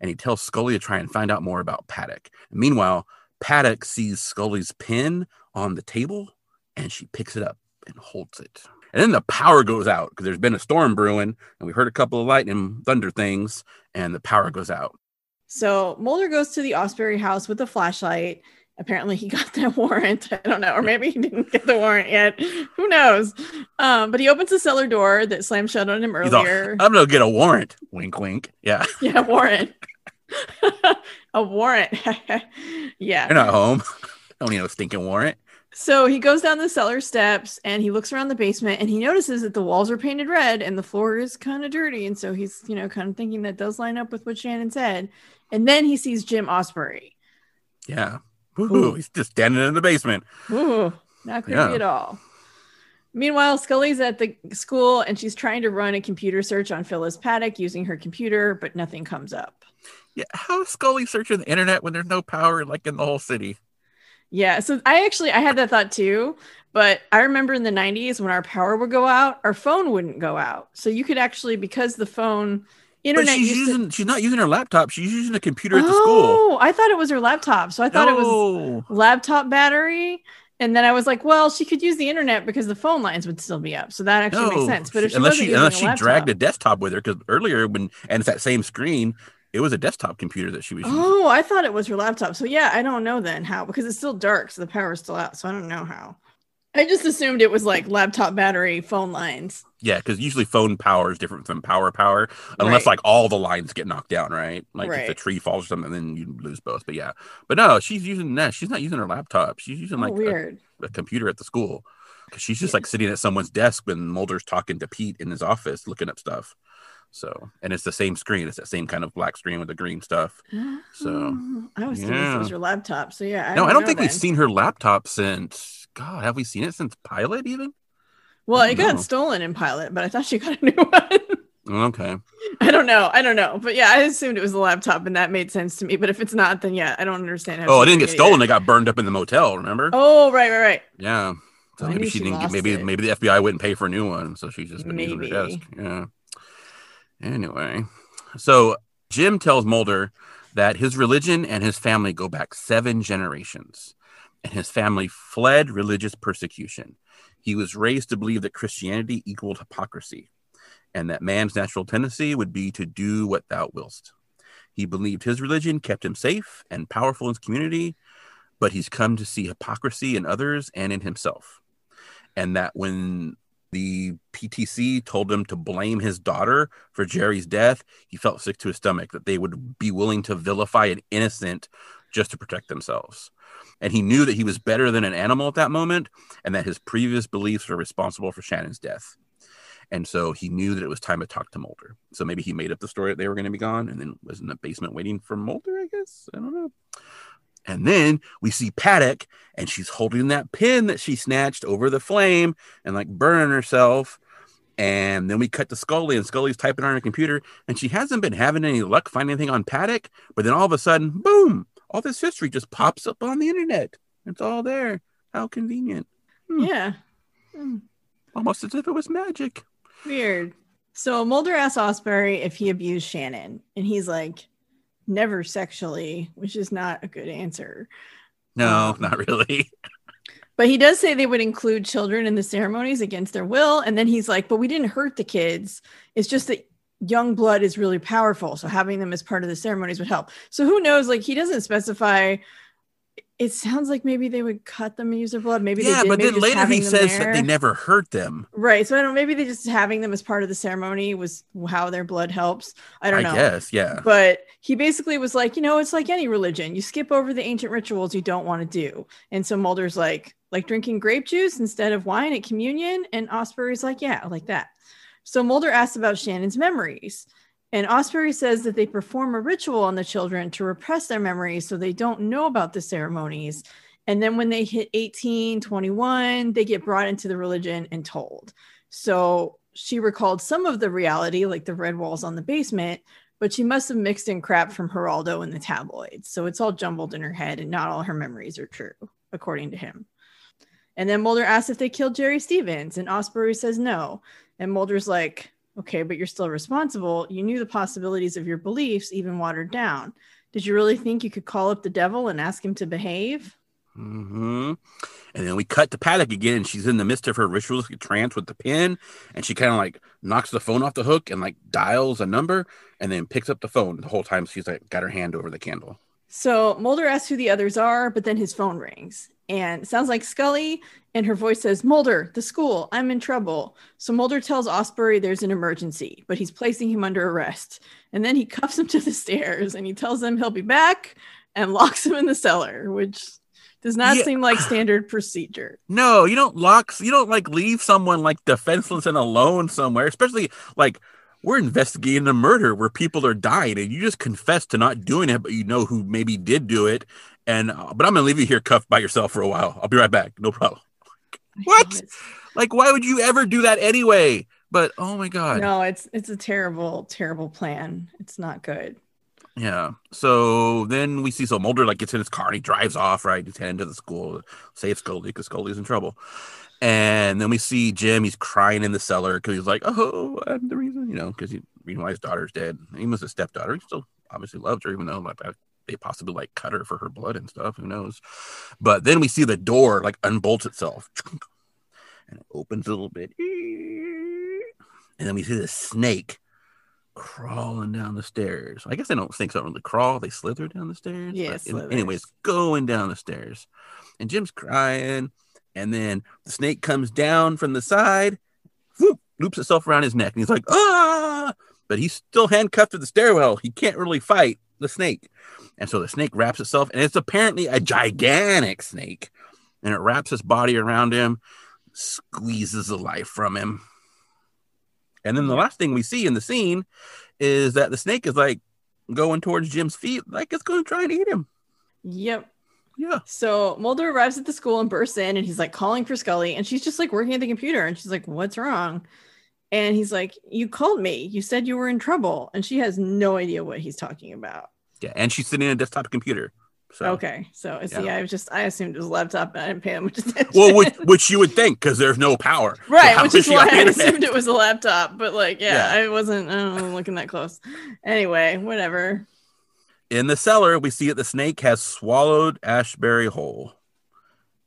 And he tells Scully to try and find out more about Paddock. meanwhile, Paddock sees Scully's pin on the table, and she picks it up and holds it. And then the power goes out because there's been a storm brewing, and we heard a couple of lightning thunder things, and the power goes out. So Mulder goes to the Ausbury house with a flashlight. Apparently, he got that warrant. I don't know, or maybe he didn't get the warrant yet. Who knows? Um, but he opens the cellar door that slammed shut on him He's all, earlier. I'm gonna get a warrant. Wink, wink. Yeah, yeah, warrant. a warrant. yeah. you're not home. I Don't need no stinking warrant. So he goes down the cellar steps and he looks around the basement and he notices that the walls are painted red and the floor is kind of dirty. And so he's, you know, kind of thinking that does line up with what Shannon said. And then he sees Jim Ausbury. Yeah. Woo-hoo, he's just standing in the basement. Ooh, not creepy Yeah. at all. Meanwhile, Scully's at the school and she's trying to run a computer search on Phyllis Paddock using her computer, but nothing comes up. Yeah, how is Scully searching the internet when there's no power like in the whole city? Yeah, so I actually I had that thought too, but I remember in the 90s when our power would go out, our phone wouldn't go out. So you could actually because the phone internet But she's used to- using she's not using her laptop, she's using a computer at the school. Oh, I thought it was her laptop. So I thought it was laptop battery And then I was like, well, she could use the internet because the phone lines would still be up. So that actually makes sense. But if she unless she unless she laptop, dragged a desktop with her, because earlier when and it's that same screen, it was a desktop computer that she was using. Oh, I thought it was her laptop. So yeah, I don't know then how because it's still dark, so the power's still out. So I don't know how. I just assumed it was like laptop battery, phone lines. Yeah, because usually phone power is different from power power, unless Right. like all the lines get knocked down, right? Like if the tree falls or something, then you lose both. But yeah, but no, she's using that. She's not using her laptop. She's using Oh, like a, weird. a computer at the school because she's just like sitting at someone's desk when Mulder's talking to Pete in his office, looking up stuff. So, and it's the same screen. It's that same kind of black screen with the green stuff. So, Oh, I was thinking this was yeah. your laptop. So yeah, I no, I don't know think we've seen her laptop since. God, have we seen it since Pilot even? Well, it don't got stolen in Pilot, but I thought she got a new one. Okay. I don't know. I don't know. But yeah, I assumed it was the laptop, and that made sense to me. But if it's not, then yeah, I don't understand how. Oh, it didn't get stolen. It got burned up in the motel. Remember? Oh, right, right, right. Yeah. So maybe she she didn't get maybe it. maybe the FBI wouldn't pay for a new one, so she's just been using her desk. Yeah. Anyway, so Jim tells Mulder that his religion and his family go back seven generations, and his family fled religious persecution. He was raised to believe that Christianity equaled hypocrisy, and that man's natural tendency would be to do what thou willst. He believed his religion kept him safe and powerful in his community, but he's come to see hypocrisy in others and in himself. And that when the PTC told him to blame his daughter for Jerry's death, he felt sick to his stomach that they would be willing to vilify an innocent just to protect themselves. And he knew that he was better than an animal at that moment and that his previous beliefs were responsible for Shannon's death. And so he knew that it was time to talk to Mulder. So maybe he made up the story that they were going to be gone and then was in the basement waiting for Mulder, I guess. I don't know. And then we see Paddock and she's holding that pin that she snatched over the flame and like burning herself. And then we cut to Scully and Scully's typing on her computer and she hasn't been having any luck finding anything on Paddock. But then all of a sudden, boom, all this history just pops up on the internet. It's all there. How convenient. Hmm. Yeah. Hmm. Almost as if it was magic. Weird. So Mulder asks Ausbury if he abused Shannon, and he's like, never sexually, which is not a good answer. No, Um, not really. But he does say they would include children in the ceremonies against their will. And then he's like, but we didn't hurt the kids. It's just that young blood is really powerful. So having them as part of the ceremonies would help. So who knows? Like he doesn't specify. It sounds like maybe they would cut them and use their blood. Maybe they yeah, but Maybe then later he says that they never hurt them. Right. So I don't maybe they just having them as part of the ceremony was how their blood helps. I don't know. guess, yeah. But he basically was like, you know, it's like any religion. You skip over the ancient rituals you don't want to do. And so Mulder's like, like drinking grape juice instead of wine at communion. And Ausbury's like, yeah, like that. So Mulder asks about Shannon's memories. And Ausbury says that they perform a ritual on the children to repress their memories so they don't know about the ceremonies. And then when they hit 18, 21, they get brought into the religion and told. So she recalled some of the reality, like the red walls on the basement, but she must have mixed in crap from Geraldo and the tabloids. So it's all jumbled in her head, and not all her memories are true, according to him. And then Mulder asks if they killed Jerry Stevens, and Ausbury says no. And Mulder's like, okay, but you're still responsible. You knew the possibilities of your beliefs, even watered down. Did you really think you could call up the devil and ask him to behave? Mm-hmm. And then we cut to Paddock again, she's in the midst of her ritualistic trance with the pen, and she kind of like knocks the phone off the hook and like dials a number, and then picks up the phone the whole time. She's like got her hand over the candle. So Mulder asks who the others are, but then his phone rings and sounds like Scully, and her voice says, Mulder, the school, I'm in trouble. So Mulder tells Ausbury there's an emergency, but he's placing him under arrest. And then he cuffs him to the stairs and he tells him he'll be back and locks him in the cellar, which does not Yeah. seem like standard procedure. No, you don't lock. You don't like leave someone like defenseless and alone somewhere, especially like we're investigating a murder where people are dying, and you just confess to not doing it, but you know who maybe did do it. And uh, but I'm gonna leave you here cuffed by yourself for a while. I'll be right back. No problem. What? Like, why would you ever do that anyway? But oh my god. No, it's it's a terrible, terrible plan. It's not good. Yeah. So then we see so Mulder like gets in his car and he drives off, right? He's heading to the school, save Scully because Scully's in trouble. And then we see Jim, he's crying in the cellar because he's like, Oh, I'm the reason, you know, because he reason why his daughter's dead. He was a stepdaughter. He still obviously loves her, even though like they possibly like cut her for her blood and stuff. Who knows? But then we see the door like unbolts itself and it opens a little bit. And then we see the snake crawling down the stairs. I guess they don't think don't really crawl; they slither down the stairs. Yes. Yeah, anyways, going down the stairs, and Jim's crying, and then the snake comes down from the side, whoop, loops itself around his neck, and he's like, ah! But he's still handcuffed to the stairwell. He can't really fight the snake, and so the snake wraps itself, and it's apparently a gigantic snake, and it wraps its body around him, squeezes the life from him and then the last thing we see in the scene is that the snake is like going towards Jim's feet, like it's going to try and eat him. Yep. Yeah. So Mulder arrives at the school and bursts in and he's like calling for Scully and she's just like working at the computer and she's like, What's wrong? And he's like, You called me. You said you were in trouble. And she has no idea what he's talking about. Yeah. And she's sitting in a desktop computer. So, okay, so I see, yeah. I was just I assumed it was a laptop, and I didn't pay that much attention. Well, which, which you would think because there's no power, right? So which is why I assumed it was a laptop, but like, yeah, yeah. I wasn't. I wasn't looking that close. Anyway, whatever. In the cellar, we see that the snake has swallowed Ausbury whole,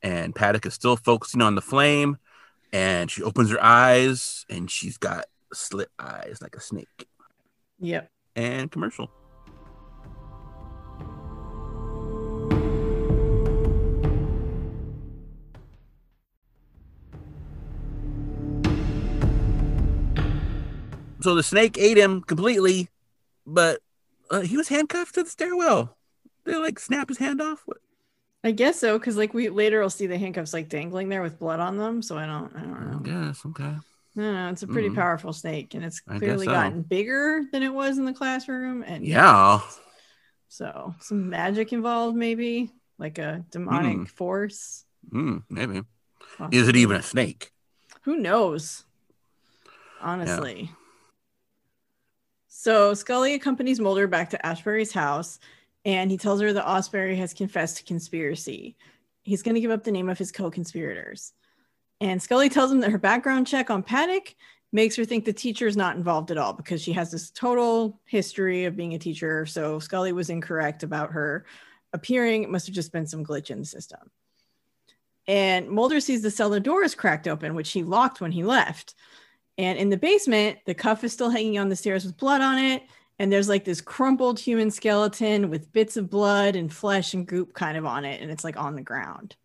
and Paddock is still focusing on the flame, and she opens her eyes, and she's got slit eyes like a snake. Yep. And commercial. so the snake ate him completely, but uh, he was handcuffed to the stairwell. They like snap his hand off. What? I guess so, because like we later will see the handcuffs like dangling there with blood on them. So I don't, I don't know. I guess okay. No, no, it's a pretty mm. powerful snake, and it's clearly so. gotten bigger than it was in the classroom. And yeah, so some magic involved, maybe like a demonic mm. force. Mm, maybe. Possibly. Is it even a snake? Who knows? Honestly. Yeah. So Scully accompanies Mulder back to Ausbury's house and he tells her that Ausbury has confessed to conspiracy. He's going to give up the name of his co conspirators. And Scully tells him that her background check on Paddock makes her think the teacher is not involved at all because she has this total history of being a teacher. So Scully was incorrect about her appearing. It must have just been some glitch in the system. And Mulder sees the cellar door is cracked open, which he locked when he left. And in the basement, the cuff is still hanging on the stairs with blood on it. And there's like this crumpled human skeleton with bits of blood and flesh and goop kind of on it. And it's like on the ground.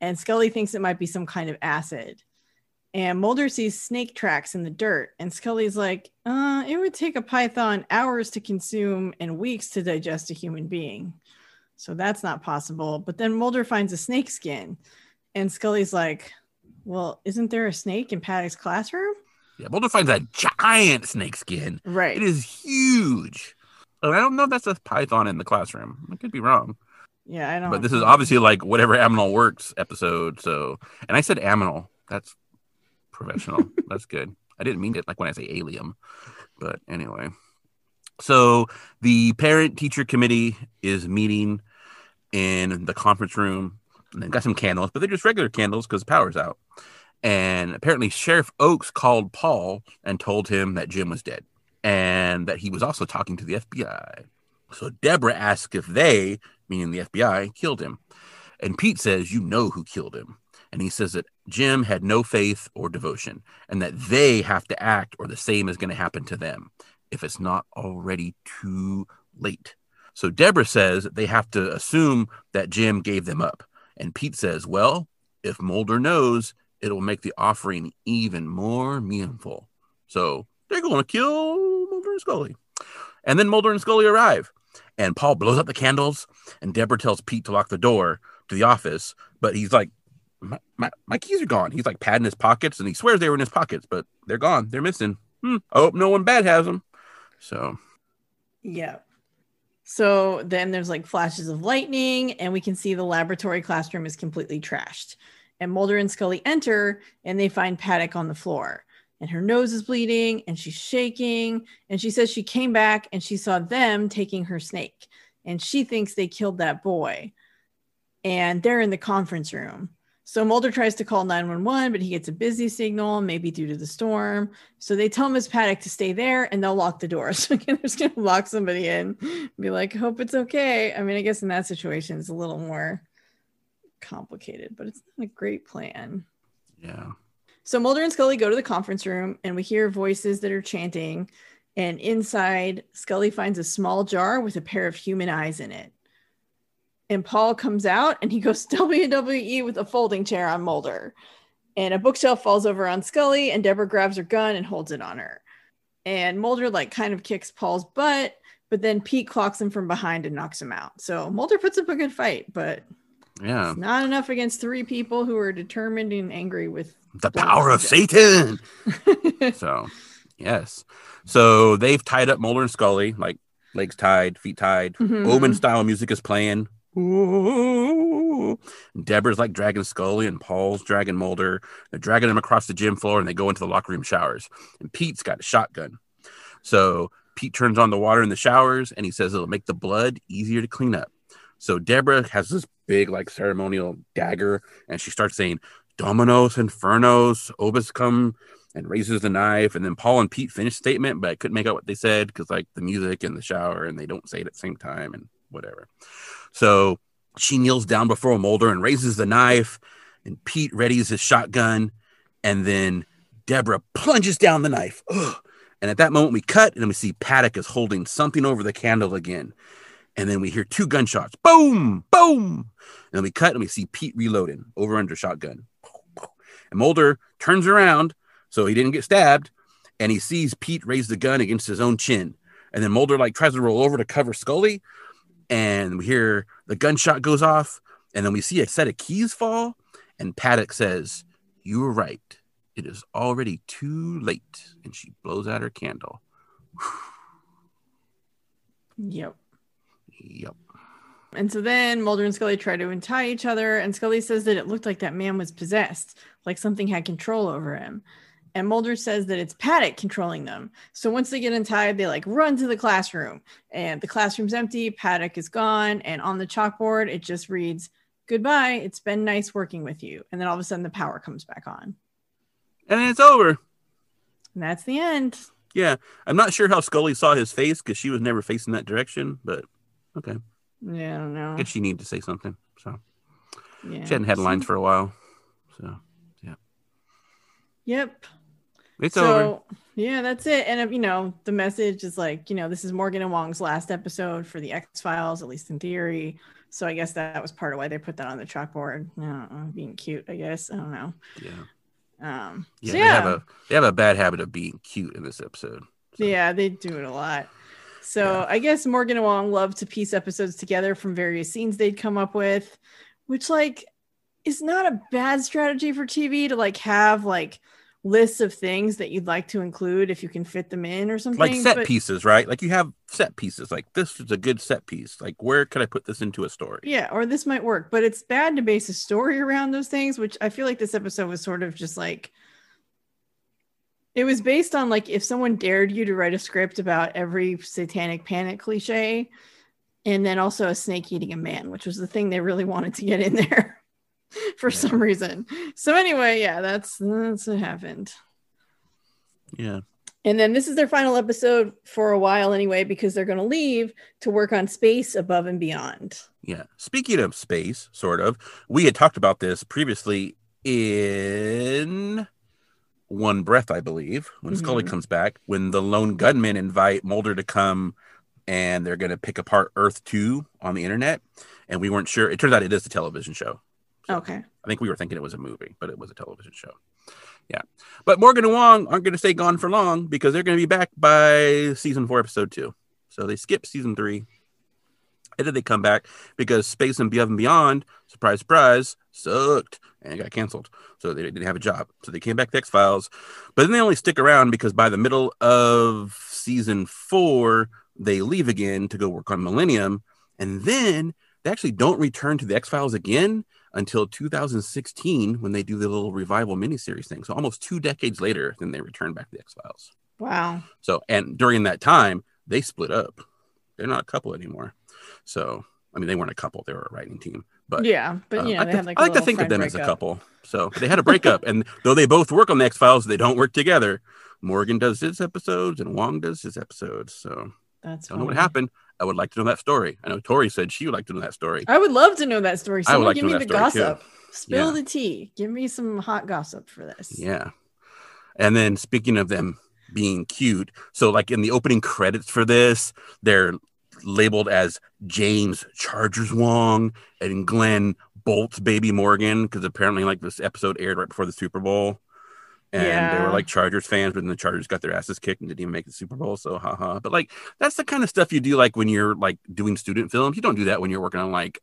And Scully thinks it might be some kind of acid. And Mulder sees snake tracks in the dirt. And Scully's like, uh, it would take a python hours to consume and weeks to digest a human being. So that's not possible. But then Mulder finds a snake skin. And Scully's like, well, isn't there a snake in Paddock's classroom? Yeah, Mulder finds a giant snake skin. Right. It is huge. And I don't know if that's a python in the classroom. I could be wrong. Yeah, I don't know. But this is obviously like whatever Aminal works episode. So, and I said Aminal. That's professional. that's good. I didn't mean it like when I say alien. But anyway. So the parent teacher committee is meeting in the conference room. And they've got some candles, but they're just regular candles because power's out. And apparently, Sheriff Oakes called Paul and told him that Jim was dead and that he was also talking to the FBI. So Deborah asks if they, meaning the FBI, killed him. And Pete says, You know who killed him. And he says that Jim had no faith or devotion and that they have to act or the same is going to happen to them if it's not already too late. So Deborah says they have to assume that Jim gave them up. And Pete says, Well, if Mulder knows, it'll make the offering even more meaningful. So they're going to kill Mulder and Scully. And then Mulder and Scully arrive. And Paul blows up the candles, and Deborah tells Pete to lock the door to the office. But he's like, my, my, my keys are gone. He's like padding his pockets, and he swears they were in his pockets, but they're gone. They're missing. Hmm. I hope no one bad has them. So, yeah. So then there's like flashes of lightning, and we can see the laboratory classroom is completely trashed and Mulder and Scully enter and they find Paddock on the floor and her nose is bleeding and she's shaking and she says she came back and she saw them taking her snake and she thinks they killed that boy and they're in the conference room So Mulder tries to call 911, but he gets a busy signal, maybe due to the storm. So they tell Miss Paddock to stay there and they'll lock the door. So again, they're just gonna lock somebody in, be like, hope it's okay. I mean, I guess in that situation it's a little more complicated, but it's not a great plan. Yeah. So Mulder and Scully go to the conference room and we hear voices that are chanting. And inside, Scully finds a small jar with a pair of human eyes in it. And Paul comes out and he goes WWE with a folding chair on Mulder. And a bookshelf falls over on Scully, and Deborah grabs her gun and holds it on her. And Mulder, like, kind of kicks Paul's butt, but then Pete clocks him from behind and knocks him out. So Mulder puts up a good fight, but Yeah. it's not enough against three people who are determined and angry with The power of Satan. so, yes. So they've tied up Mulder and Scully, like legs tied, feet tied. Mhm. Omen style music is playing. Ooh. Deborah's like dragging Scully and Paul's dragging Mulder. They're dragging him across the gym floor and they go into the locker room showers. And Pete's got a shotgun. So Pete turns on the water in the showers and he says it'll make the blood easier to clean up. So Deborah has this big, like, ceremonial dagger and she starts saying, Dominos, Infernos, Obus come and raises the knife. And then Paul and Pete finish statement, but I couldn't make out what they said because, like, the music and the shower and they don't say it at the same time and whatever. So she kneels down before Mulder and raises the knife, and Pete readies his shotgun, and then Deborah plunges down the knife. Ugh. And at that moment, we cut and we see Paddock is holding something over the candle again. And then we hear two gunshots boom, boom. And then we cut and we see Pete reloading over under shotgun. And Mulder turns around so he didn't get stabbed, and he sees Pete raise the gun against his own chin. And then Mulder like tries to roll over to cover Scully, and we hear the gunshot goes off, and then we see a set of keys fall, and Paddock says, "You were right. It is already too late." And she blows out her candle. Yep. Yep. And so then Mulder and Scully try to untie each other, and Scully says that it looked like that man was possessed, like something had control over him. And Mulder says that it's Paddock controlling them. So once they get untied, they like run to the classroom, and the classroom's empty. Paddock is gone, and on the chalkboard it just reads, "Goodbye. It's been nice working with you." And then all of a sudden the power comes back on, And then it's over. and that's the end. Yeah, I'm not sure how Scully saw his face because she was never facing that direction, but okay. Yeah, I don't know. I guess she needed to say something. So Yeah. she hadn't had lines for a while. So yeah. Yep. it's so over. yeah that's it and you know the message is like you know this is morgan and wong's last episode for the x files at least in theory so i guess that was part of why they put that on the chalkboard know, being cute i guess i don't know Yeah. um Yeah, so they have a they have a bad habit of being cute in this episode. So, yeah they do it a lot so Yeah. i guess morgan and wong love to piece episodes together from various scenes they'd come up with which like is not a bad strategy for tv to like have like lists of things that you'd like to include if you can fit them in or something like set but- pieces, right? Like you have set pieces. Like this is a good set piece. Like where could I put this into a story? Yeah, or this might work, but it's bad to base a story around those things, which I feel like this episode was sort of just like it was based on like if someone dared you to write a script about every satanic panic cliche and then also a snake eating a man, which was the thing they really wanted to get in there for Yeah. some reason. So anyway, yeah, that's that's what happened. Yeah. And then this is their final episode for a while anyway, because they're going to leave to work on space above and beyond. Yeah. Speaking of space, sort of, we had talked about this previously in One Breath, I believe, when Scully Mhm. comes back, when the lone gunmen invite Mulder to come and they're going to pick apart Earth 2 on the internet. And we weren't sure. It turns out it is a television show. So Okay. I think we were thinking it was a movie, but it was a television show. Yeah. But Morgan and Wong aren't going to stay gone for long because they're going to be back by season four, episode two. So they skip season three. And then they come back because Space and Beyond and Beyond, surprise, surprise, sucked and it got canceled. So they didn't have a job. So they came back to X Files. But then they only stick around because by the middle of season four, they leave again to go work on Millennium. And then they actually don't return to the X Files again until 2016 when they do the little revival miniseries thing. So almost two decades later, then they return back to the X Files. Wow. So and during that time, they split up. They're not a couple anymore. So I mean, they weren't a couple; they were a writing team. But yeah, but uh, you know, I, they had like I like to think of them as a couple. So they had a breakup, and though they both work on the X Files, they don't work together. Morgan does his episodes, and Wong does his episodes. So That's don't know what happened. I would like to know that story. I know Tori said she would like to know that story. I would love to know that story. I would Someone like give to me the story, too. gossip. Spill Yeah. the tea. Give me some hot gossip for this. Yeah. And then speaking of them being cute, so like in the opening credits for this, they're labeled as James Chargers Wong and Glen Bolt's baby Morgan because apparently like this episode aired right before the Super Bowl. And they were like Chargers fans, but then the Chargers got their asses kicked and didn't even make the Super Bowl. So haha. But like that's the kind of stuff you do like when you're like doing student films. You don't do that when you're working on like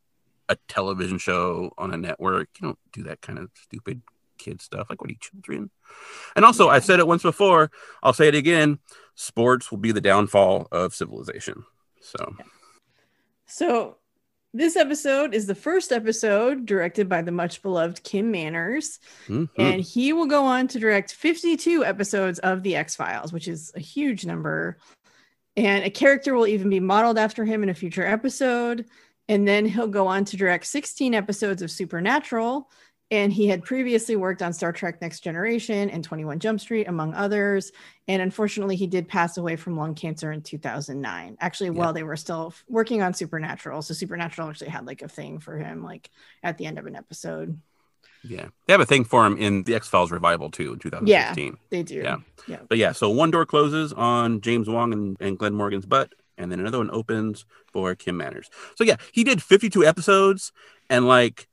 a television show on a network. You don't do that kind of stupid kid stuff. Like what are you children? And also, I've said it once before. I'll say it again. Sports will be the downfall of civilization. So So, this episode is the first episode directed by the much beloved Kim Manners, mhm. and he will go on to direct 52 episodes of The X Files, which is a huge number. And a character will even be modeled after him in a future episode. And then he'll go on to direct 16 episodes of Supernatural. And he had previously worked on Star Trek Next Generation and 21 Jump Street, among others. And unfortunately, he did pass away from lung cancer in 2009. Actually, Yeah. while they were still working on Supernatural. So Supernatural actually had like a thing for him, like at the end of an episode. yeah, they have a thing for him in the X Files revival too in 2016. They do. Yeah. yeah. But yeah, so one door closes on James Wong and, and Glen Morgan's butt, and then another one opens for Kim Manners. So yeah, he did 52 episodes, and like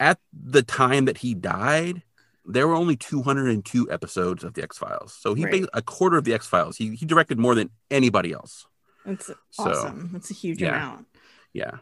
at the time that he died, there were only 202 episodes of the X Files. So he Right. made a quarter of the X Files. He he directed more than anybody else. That's So, awesome. That's a huge yeah. amount. Yeah.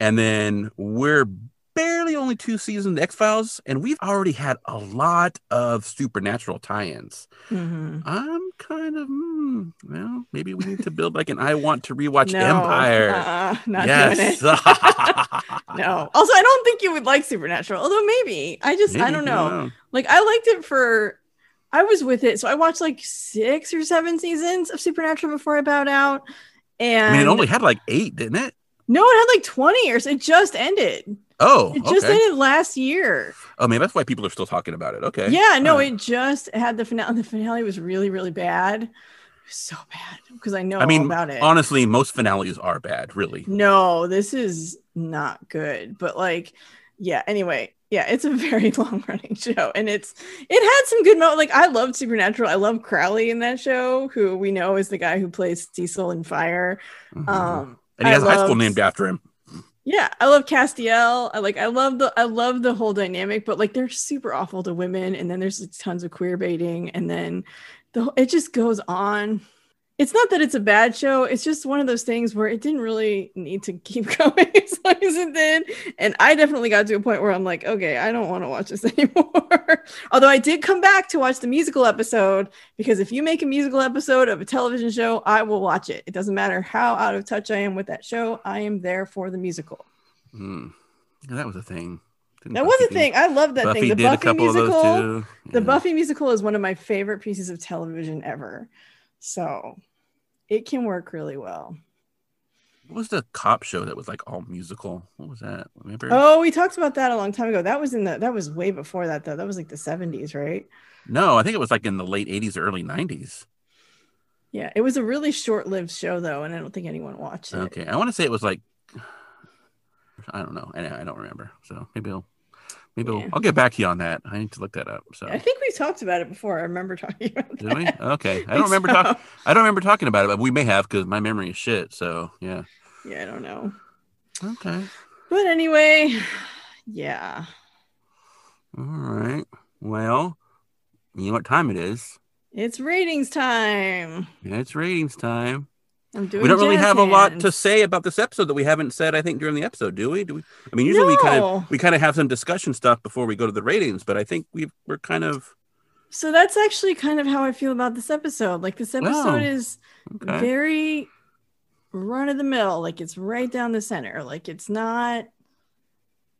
And then we're barely only two seasons of X Files, and we've already had a lot of supernatural tie-ins. Mhm. I'm kind of, hmm, well, maybe we need to build like an I want to rewatch No, Empire. uh-uh, not yes. doing it. no. Also, I don't think you would like Supernatural, although maybe. I just, I don't know. Like, I liked it for, I was with it. So I watched like six or seven seasons of Supernatural before I bowed out. And I mean, it only had like eight, didn't it? no, it had like 20 years. It just ended. Oh, It just okay. ended last year. Oh, maybe that's why people are still talking about it. Okay. Yeah, no, right. it just had the finale. The finale was really, really bad. So bad because I know I mean, about it. honestly, most finales are bad, really. No, this is not good. But like, yeah. Anyway, yeah, it's a very long running show, and it's it had some good moments. Like I loved Supernatural. I love Crowley in that show, who we know is the guy who plays Cecil in Fire. Mhm. Um, and he I has a high school named after him. Yeah, I love Castiel. I like I love the I love the whole dynamic, but like they're super awful to women, and then there's like, tons of queer baiting, and then the it just goes on. It's not that it's a bad show. It's just one of those things where it didn't really need to keep going as long as it did. And I definitely got to a point where I'm like, okay, I don't want to watch this anymore. Although I did come back to watch the musical episode because if you make a musical episode of a television show, I will watch it. It doesn't matter how out of touch I am with that show. I am there for the musical. Hmm. Yeah, that was a thing. Didn't That was a thing. I love that Buffy thing. The did a Buffy couple musical. of those too. The Buffy musical is one of my favorite pieces of television ever. So it can work really well. What was the cop show that was like all musical? What was that? Remember? Oh, we talked about that a long time ago. That was in the that was way before that though. That was like the 70s, right? No, I think it was like in the late 80s or early 90s. Yeah, it was a really short-lived show though, and I don't think anyone watched it. Okay. I want to say it was like I don't know. I, I don't remember. So maybe I'll maybe Yeah. I'll, I'll get back to you on that. I need to look that up. So I think we talked about it before. I remember talking about did we? Okay. I don't remember so. talking I don't remember talking about it, but we may have because my memory is shit. So yeah. Yeah, I don't know. Okay. But anyway, yeah. All right. Well, you know what time it is? It's ratings time. Yeah, it's ratings time. I'm doing we don't really have a lot to say about this episode that we haven't said. I think during the episode, do we? Do we? I mean, usually we kind of we kind of have some discussion stuff before we go to the ratings, but I think we we're kind of So that's actually kind of how I feel about this episode. Like this episode Wow. is okay. very run of the mill. Like it's right down the center. Like it's not.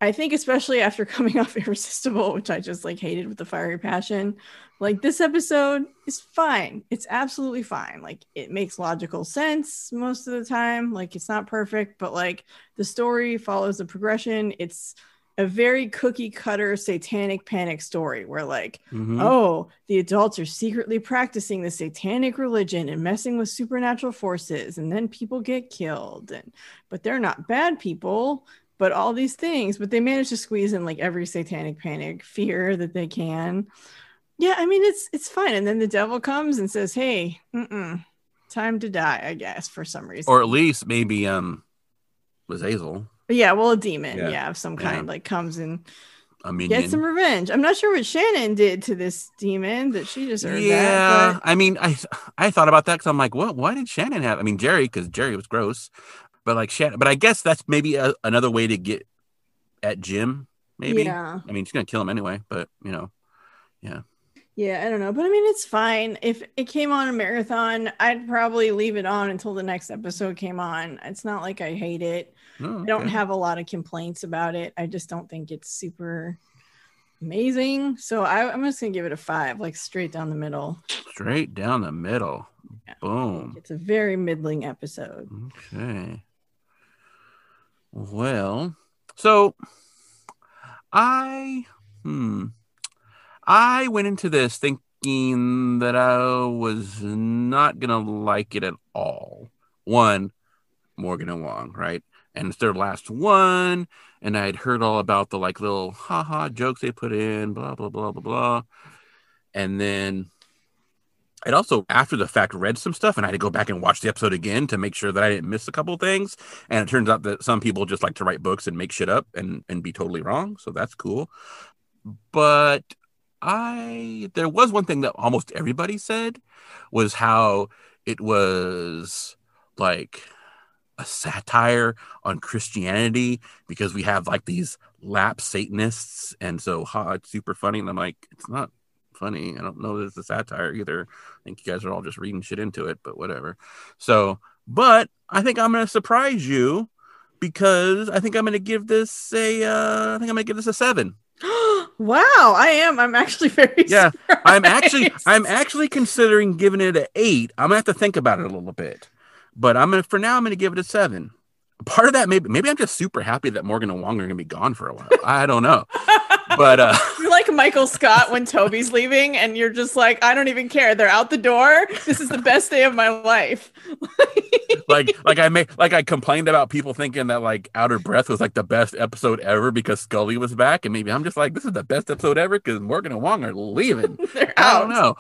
I think especially after coming off Irresistible, which I just like hated with the fiery passion, like this episode is fine. It's absolutely fine. Like it makes logical sense most of the time. Like it's not perfect, but like the story follows the progression. It's a very cookie cutter satanic panic story where like Mhm. oh the adults are secretly practicing the satanic religion and messing with supernatural forces and then people get killed and but they're not bad people but all these things but they manage to squeeze in like every satanic panic fear that they can yeah i mean it's it's fine and then the devil comes and says hey mm-mm, time to die i guess for some reason Or at least maybe um was Hazel yeah well a demon Yeah. yeah, of some Yeah. kind like comes and a minion. Get some revenge. I'm not sure what Shannon did to this demon that she deserved yeah, that. I mean, I I thought about that because I'm like, what? Why did Shannon have? I mean, Jerry, because Jerry was gross, but like Shannon. But I guess that's maybe a, another way to get at Jim. Maybe. yeah, I mean, she's gonna kill him anyway. But you know, yeah, Yeah, I don't know, but I mean, it's fine. If it came on a marathon, I'd probably leave it on until the next episode came on. It's not like I hate it. oh, I don't have a lot of complaints about it. I just don't think it's super amazing. So I, I'm just gonna give it a five, like straight down the middle. straight down the middle. Yeah. Boom. It's a very middling episode. Okay. Well, so I hmm I went into this thinking that I was not gonna like it at all. One, Morgan and Wong, right? And it's their last one, and I'd heard all about the like little haha jokes they put in, blah blah blah blah blah. And then I'd also, after the fact, read some stuff and I had to go back and watch the episode again to make sure that I didn't miss a couple things. And it turns out that some people just like to write books and make shit up and, and be totally wrong. So that's cool. But I, there was one thing that almost everybody said was how it was like a satire on Christianity because we have like these lap Satanists. And so, ha, it's super funny. And I'm like, it's not funny. I don't know that it's a satire either. I think you guys are all just reading shit into it, but whatever. So, but I think I'm going to surprise you because I think I'm going to give this a, uh, I think I'm to give this a seven. wow, I am. I'm actually very Yeah, I'm actually. I'm actually considering giving it an eight. I'm gonna have to think about it a little bit, but I'm gonna, for now, I'm gonna give it a seven. Part of that, maybe, maybe I'm just super happy that Morgan and Wong are gonna be gone for a while. I don't know, but uh, You're like Michael Scott when Toby's leaving, and you're just like, I don't even care. They're out the door. This is the best day of my life. like, like I may, like I complained about people thinking that like One Breath was like the best episode ever because Scully was back, and maybe I'm just like, this is the best episode ever because Morgan and Wong are leaving. They're I out. don't know.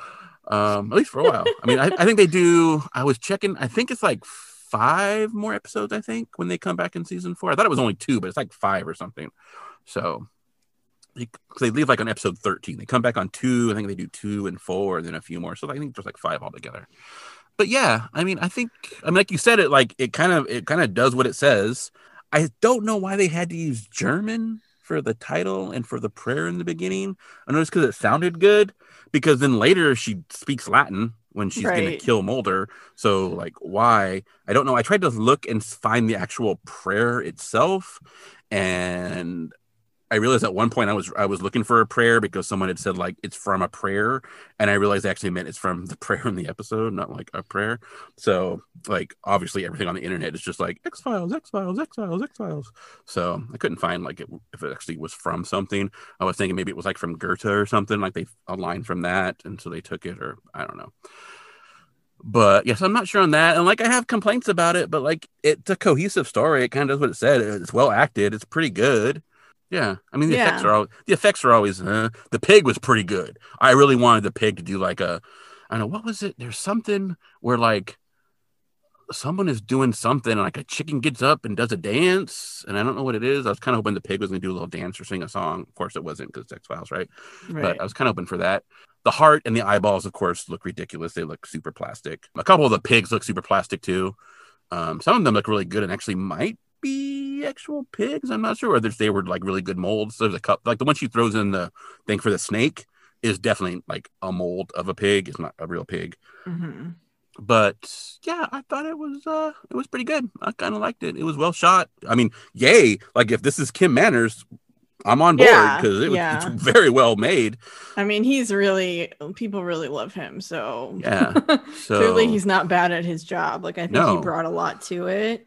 Um, at least for a while. I mean, I, I think they do. I was checking. I think it's like five more episodes. I think when they come back in season four. I thought it was only two, but it's like five or something. So they, they leave like on episode thirteen. They come back on two. I think they do two and four, and then a few more. So I think there's like five altogether. But yeah, I mean, I think I mean, like you said, it like it kind of it kind of does what it says. I don't know why they had to use German for the title and for the prayer in the beginning. I know it's because it sounded good. Because then later she speaks Latin when she's gonna kill Mulder. So like, why? I don't know. I tried to look and find the actual prayer itself, and I realized at one point I was I was looking for a prayer because someone had said like it's from a prayer, and I realized actually meant it's from the prayer in the episode, not like a prayer. So like obviously everything on the internet is just like X Files, X Files, X Files, X Files. So I couldn't find like it, if it actually was from something. I was thinking maybe it was like from Goethe or something, like they a line from that, and so they took it, or I don't know. But yes, I'm not sure on that. And like I have complaints about it, but like it's a cohesive story. It kind of does what it said. It's well acted. It's pretty good. Yeah, I mean the effects are all the effects are always. Uh, the pig was pretty good. I really wanted the pig to do like a, I don't know what was it. There's something where like someone is doing something and like a chicken gets up and does a dance and I don't know what it is. I was kind of hoping the pig was gonna do a little dance or sing a song. Of course it wasn't because X Files, right? Right. But I was kind of hoping for that. The heart and the eyeballs, of course, look ridiculous. They look super plastic. A couple of the pigs look super plastic too. Um, some of them look really good and actually might be actual pigs. I'm not sure whether they were like really good molds. There's a cup like the one she throws in the thing for the snake is definitely like a mold of a pig. It's not a real pig. Mhm. But yeah, I thought it was uh it was pretty good. I kind of liked it. It was well shot. I mean, yay! Like if this is Kim Manners, I'm on board Yeah, because it was, yeah. it's very well made. I mean, he's really people really love him. So Yeah. So clearly he's not bad at his job. Like I think No. he brought a lot to it.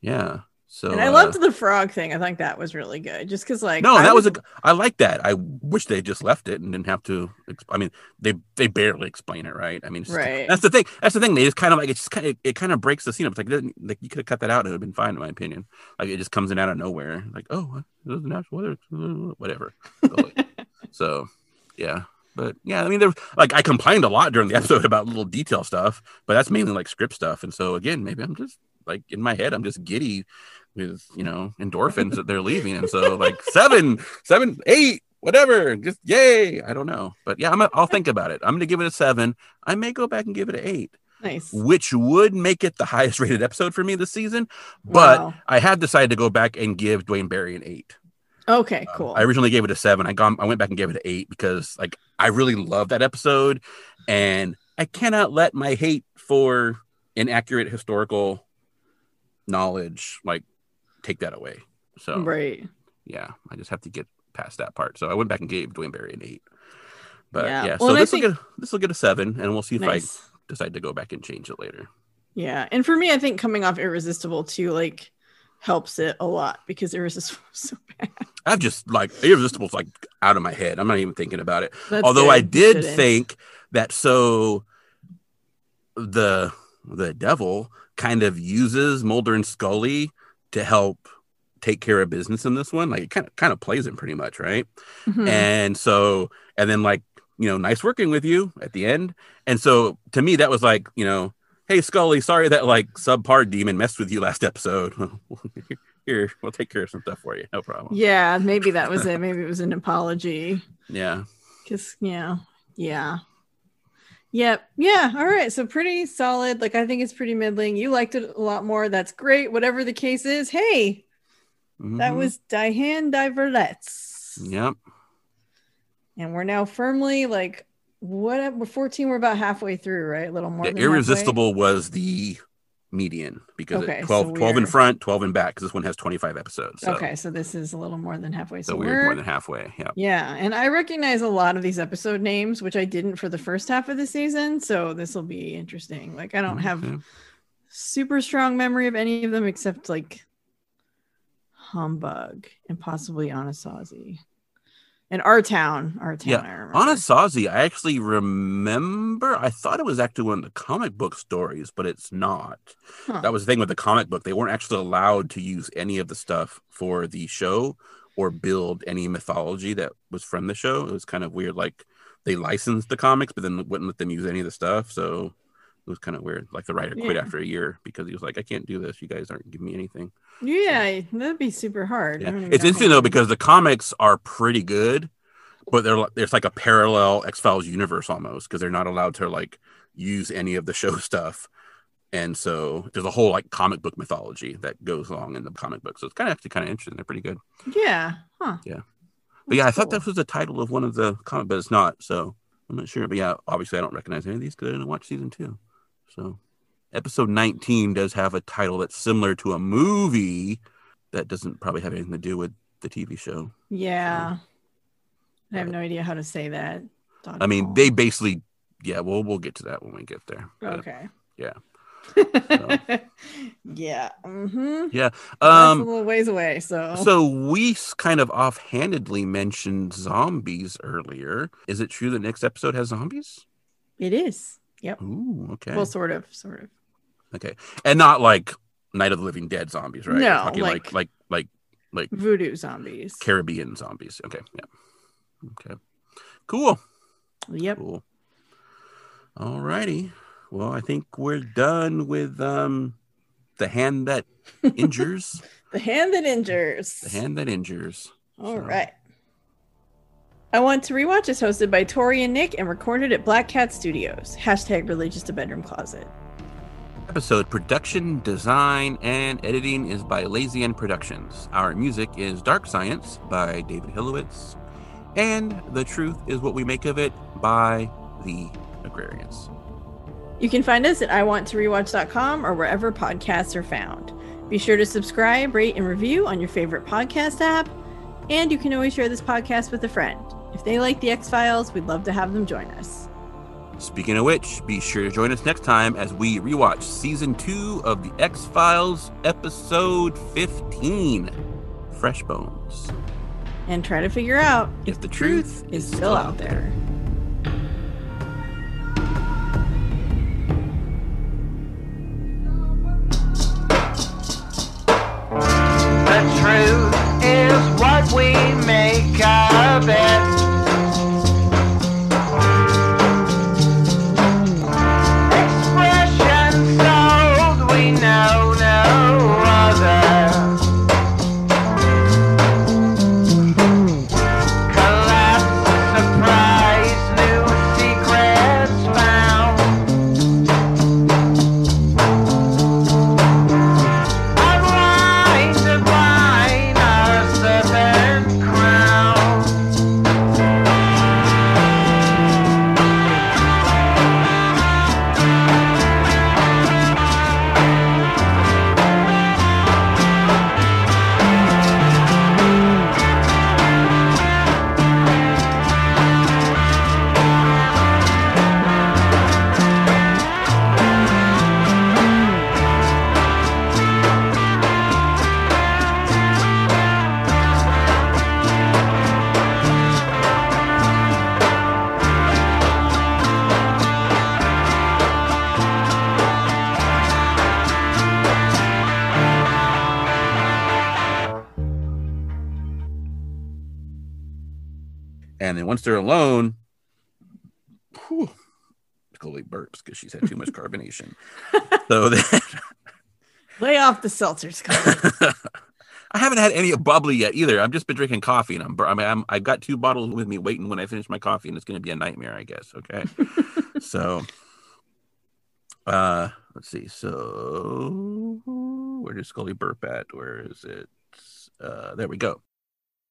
yeah. So and I uh, loved the frog thing. I think that was really good. Just because like no, I that was a. I like that. I wish they just left it and didn't have to. ex- I mean, they they barely explain it, right? I mean, just- Right. that's the thing. That's the thing. They just kind of like it. Just kind of it kind of breaks the scene up. It's like, it like you could have cut that out. It would have been fine, in my opinion. Like it just comes in out of nowhere. Like oh, it was natural weather, whatever. So, yeah. But yeah, I mean, there like I complained a lot during the episode about little detail stuff, but that's mainly like script stuff. And so again, maybe I'm just like in my head, I'm just giddy with you know endorphins that they're leaving, and so like seven, seven, eight, whatever, just yay. I don't know, but yeah, I'm I'll think about it. I'm gonna give it a seven. I may go back and give it an eight, nice. which would make it the highest rated episode for me this season. But Wow. I have decided to go back and give Duane Barry an eight. Okay, Um, cool. I originally gave it a seven. I gone, I went back and gave it an eight because like I really love that episode, and I cannot let my hate for inaccurate historical knowledge like take that away. So right. yeah, I just have to get past that part. So I went back and gave Duane Barry an eight. But Yeah. yeah, Well, so this will think- get this will get a seven, and we'll see if Nice. I decide to go back and change it later. Yeah. And for me, I think coming off irresistible too, like helps it a lot because irresistible was so bad. I've just like irresistible's like out of my head. I'm not even thinking about it. That's Although I did think that so the the devil kind of uses Mulder and Scully to help take care of business in this one. Like it kind of kind of plays it pretty much, right? Mhm. And so and then like, you know, nice working with you at the end. And so to me that was like, you know, hey Scully, sorry that like subpar demon messed with you last episode. Here, we'll take care of some stuff for you. No problem. yeah, maybe that was it. Maybe it was an apology. Yeah. Cause yeah, yeah. Yep. Yeah. All right. So pretty solid. Like I think it's pretty middling. You liked it a lot more. That's great. Whatever the case is. Hey, that Mhm. was Die Hand Die Verletzt. Yep. And we're now firmly like what we're 14, we're about halfway through, right? A little more Yeah, than halfway? irresistible was the median because Okay, it so 12, 12 in front 12 in back because this one has 25 episodes so, Okay, so this is a little more than halfway. so So, we're we're more than halfway yeah yeah, and I recognize a lot of these episode names, which I didn't for the first half of the season. So this will be interesting. Like I don't mm-hmm, have Okay. super strong memory of any of them except like Humbug and possibly Anasazi. And our town, our town. Yeah, I remember. Anasazi, I actually remember. I thought it was actually one of the comic book stories, but it's not. Huh. That was the thing with the comic book; they weren't actually allowed to use any of the stuff for the show or build any mythology that was from the show. It was kind of weird. Like they licensed the comics, but then wouldn't let them use any of the stuff. So it was kind of weird. Like the writer quit Yeah. after a year because he was like, "I can't do this. You guys aren't giving me anything." Yeah, that'd be super hard. Yeah. It's interesting though because the comics are pretty good, but they're like- there's like a parallel X Files universe almost because they're not allowed to like use any of the show stuff, and so there's a whole like comic book mythology that goes along in the comic book. So it's kind of actually kind of interesting. They're pretty good. Yeah. Huh. Yeah. But yeah, I That's thought that was the title of one of the comic, but it's not. So I'm not sure. But yeah, obviously I don't recognize any of these because I didn't watch season two. So episode 19 does have a title that's similar to a movie that doesn't probably have anything to do with the TV show. Yeah. I have no idea how to say that. I mean, they basically, yeah, well, we'll get to that when we get there. Okay. yeah. yeah. Mm-hmm. Yeah. That's a Um. little ways away. So. So we kind of offhandedly mentioned zombies earlier. Is it true that next episode has zombies? it is. Yep. Ooh, okay. Well, sort of. Sort of. Okay, and not like Night of the Living Dead zombies, right? No, like like- like like like Voodoo zombies. Caribbean zombies. Okay, yeah. Okay, cool, Yep. cool. All righty. Well, I think we're done with um the hand that injures. The hand that injures. the hand that injures. All So- right. I Want to Rewatch is hosted by Tori and Nick and recorded at Black Cat Studios. Hashtag religious to bedroom closet. Episode production, design, and editing is by Lazy End Productions. Our music is Dark Science by David Hilowitz. And The Truth is What We Make of It by The Agrarians. You can find us at iwanttorewatch.com or wherever podcasts are found. Be sure to subscribe, rate, and review on your favorite podcast app. And you can always share this podcast with a friend. If they like the X Files, we'd love to have them join us. Speaking of which, be sure to join us next time as we rewatch season two of The X Files, episode 15 Fresh Bones. And try to figure out If if the truth truth is still out there. Off the. I haven't had any bubbly yet either. I've just been drinking coffee, and I'm, I mean, I'm I've got two bottles with me waiting when I finish my coffee, and it's going to be a nightmare, I guess. Okay, so uh, let's see. So where does Scully burp at? Where is it? Uh, there we go.